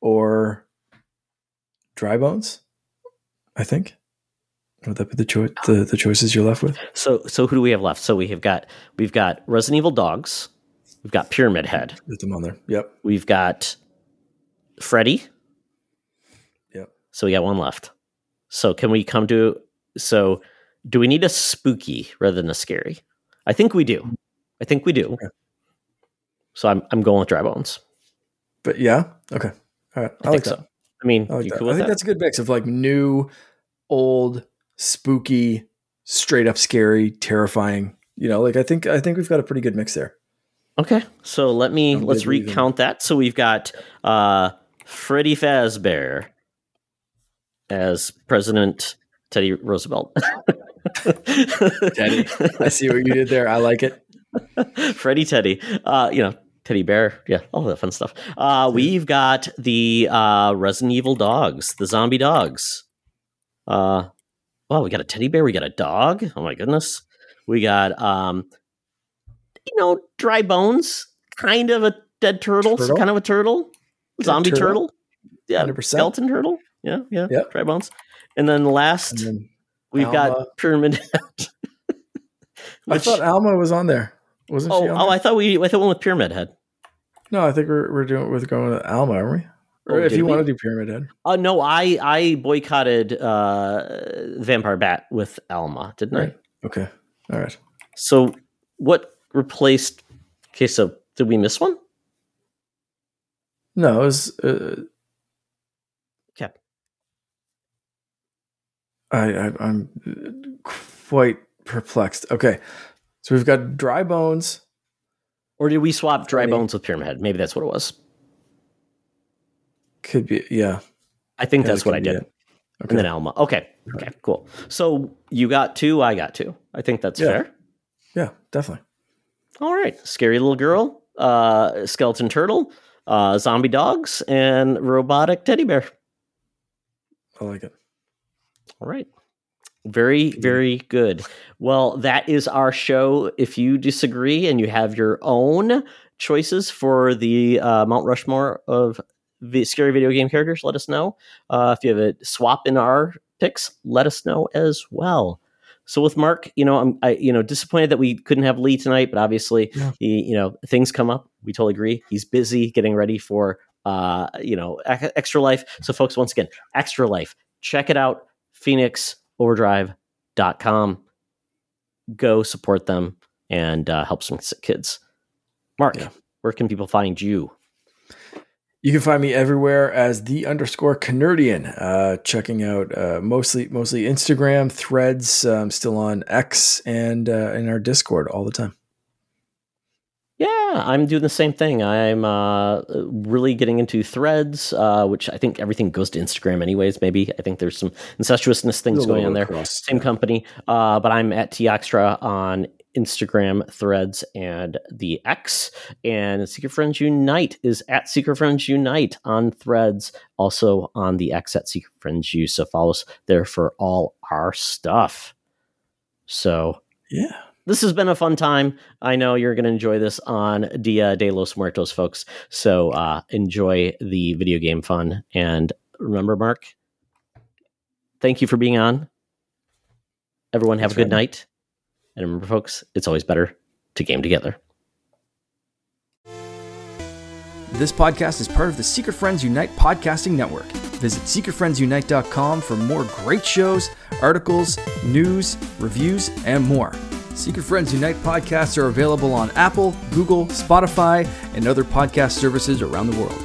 or Dry Bones. I think. Would that be the choice? The, the choices you're left with? So so who do we have left? So we have got we've got Resident Evil Dogs. We've got Pyramid Head. Put them on there. Yep. We've got Freddy. Yep. So we got one left. So can we come to so do we need a spooky rather than a scary? I think we do. I think we do. Okay. So I'm I'm going with dry bones. But yeah. Okay. All right. I, I, like think that. so. I mean, I like that. I think that? that's a good mix of like new, old, spooky, straight up scary, terrifying. You know, like I think I think we've got a pretty good mix there. Okay, so let me I'm let's recount that. So we've got uh, Freddy Fazbear as President Teddy Roosevelt. Teddy. I see what you did there. I like it. Freddie Teddy. Uh, you know, Teddy Bear. Yeah, all that fun stuff. Uh, we've got the uh, Resident Evil dogs, the zombie dogs. Uh, wow, we got a teddy bear. We got a dog. Oh my goodness. We got um, you know, dry bones, kind of a dead turtle, Turtle? kind of a turtle, zombie turtle. turtle. Yeah, 100%. skeleton turtle. Yeah, yeah, Yep. dry bones. And then last, And then we've Alma. got pyramid. Head. I thought Alma was on there. Wasn't oh, she? Oh, there? I thought we, I thought we went with pyramid head. no, I think we're we're doing we're going with Alma, aren't we? Or Oh, if you we? want to do Pyramid Head. Uh, no, I I boycotted uh, Vampire Bat with Alma, didn't Right. Okay. All right. So what replaced? Okay, so did we miss one? No, it was. Uh, Okay. I, I I'm quite perplexed. Okay, so we've got dry bones. Or did we swap Dry. Bones with Pyramid Head? Maybe that's what it was. Could be yeah. I think Yeah, that's what I did. Okay. And then Alma. Okay. Okay. Cool. So you got two. I got two. I think that's Yeah. fair. yeah, definitely. All right. Scary little girl, uh, skeleton turtle, uh, zombie dogs, and robotic teddy bear. I like it. All right. Very, very good. Well, that is our show. If you disagree and you have your own choices for the uh, Mount Rushmore of scary video game characters, let us know. Uh, if you have a swap in our picks, let us know as well. So with Mark, you know, I'm I, you know disappointed that we couldn't have Lee tonight, but obviously, Yeah. he, you know, things come up. We totally agree. He's busy getting ready for uh, you know, Ex- Extra Life. So folks, once again, Extra Life, check it out. Phoenix Overdrive secretfriendsunite.com. Go support them and uh, help some kids. Mark, yeah. where can people find you? You can find me everywhere as the underscore CaNERDian. Uh, checking out uh, mostly mostly Instagram, Threads. I'm still on X and uh, in our Discord all the time. Yeah, I'm doing the same thing. I'm uh, really getting into threads, uh, which I think everything goes to Instagram anyways. Maybe I think there's some incestuousness things going on there. Same yeah. company, uh, but I'm at Extra on Instagram, Threads, and the X. And Secret Friends Unite is at Secret Friends Unite on Threads, also on the X at Secret Friends U. So follow us there for all our stuff. So yeah this has been a fun time. I know you're going to enjoy this on Dia de los Muertos, folks. So uh, enjoy the video game fun. And remember, Mark, thank you for being on. Everyone, have That's a good right. night. And remember, folks, it's always better to game together. This podcast is part of the Secret Friends Unite podcasting network. Visit secretfriendsunite.com for more great shows, articles, news, reviews, and more. Secret Friends Unite podcasts are available on Apple, Google, Spotify, and other podcast services around the world.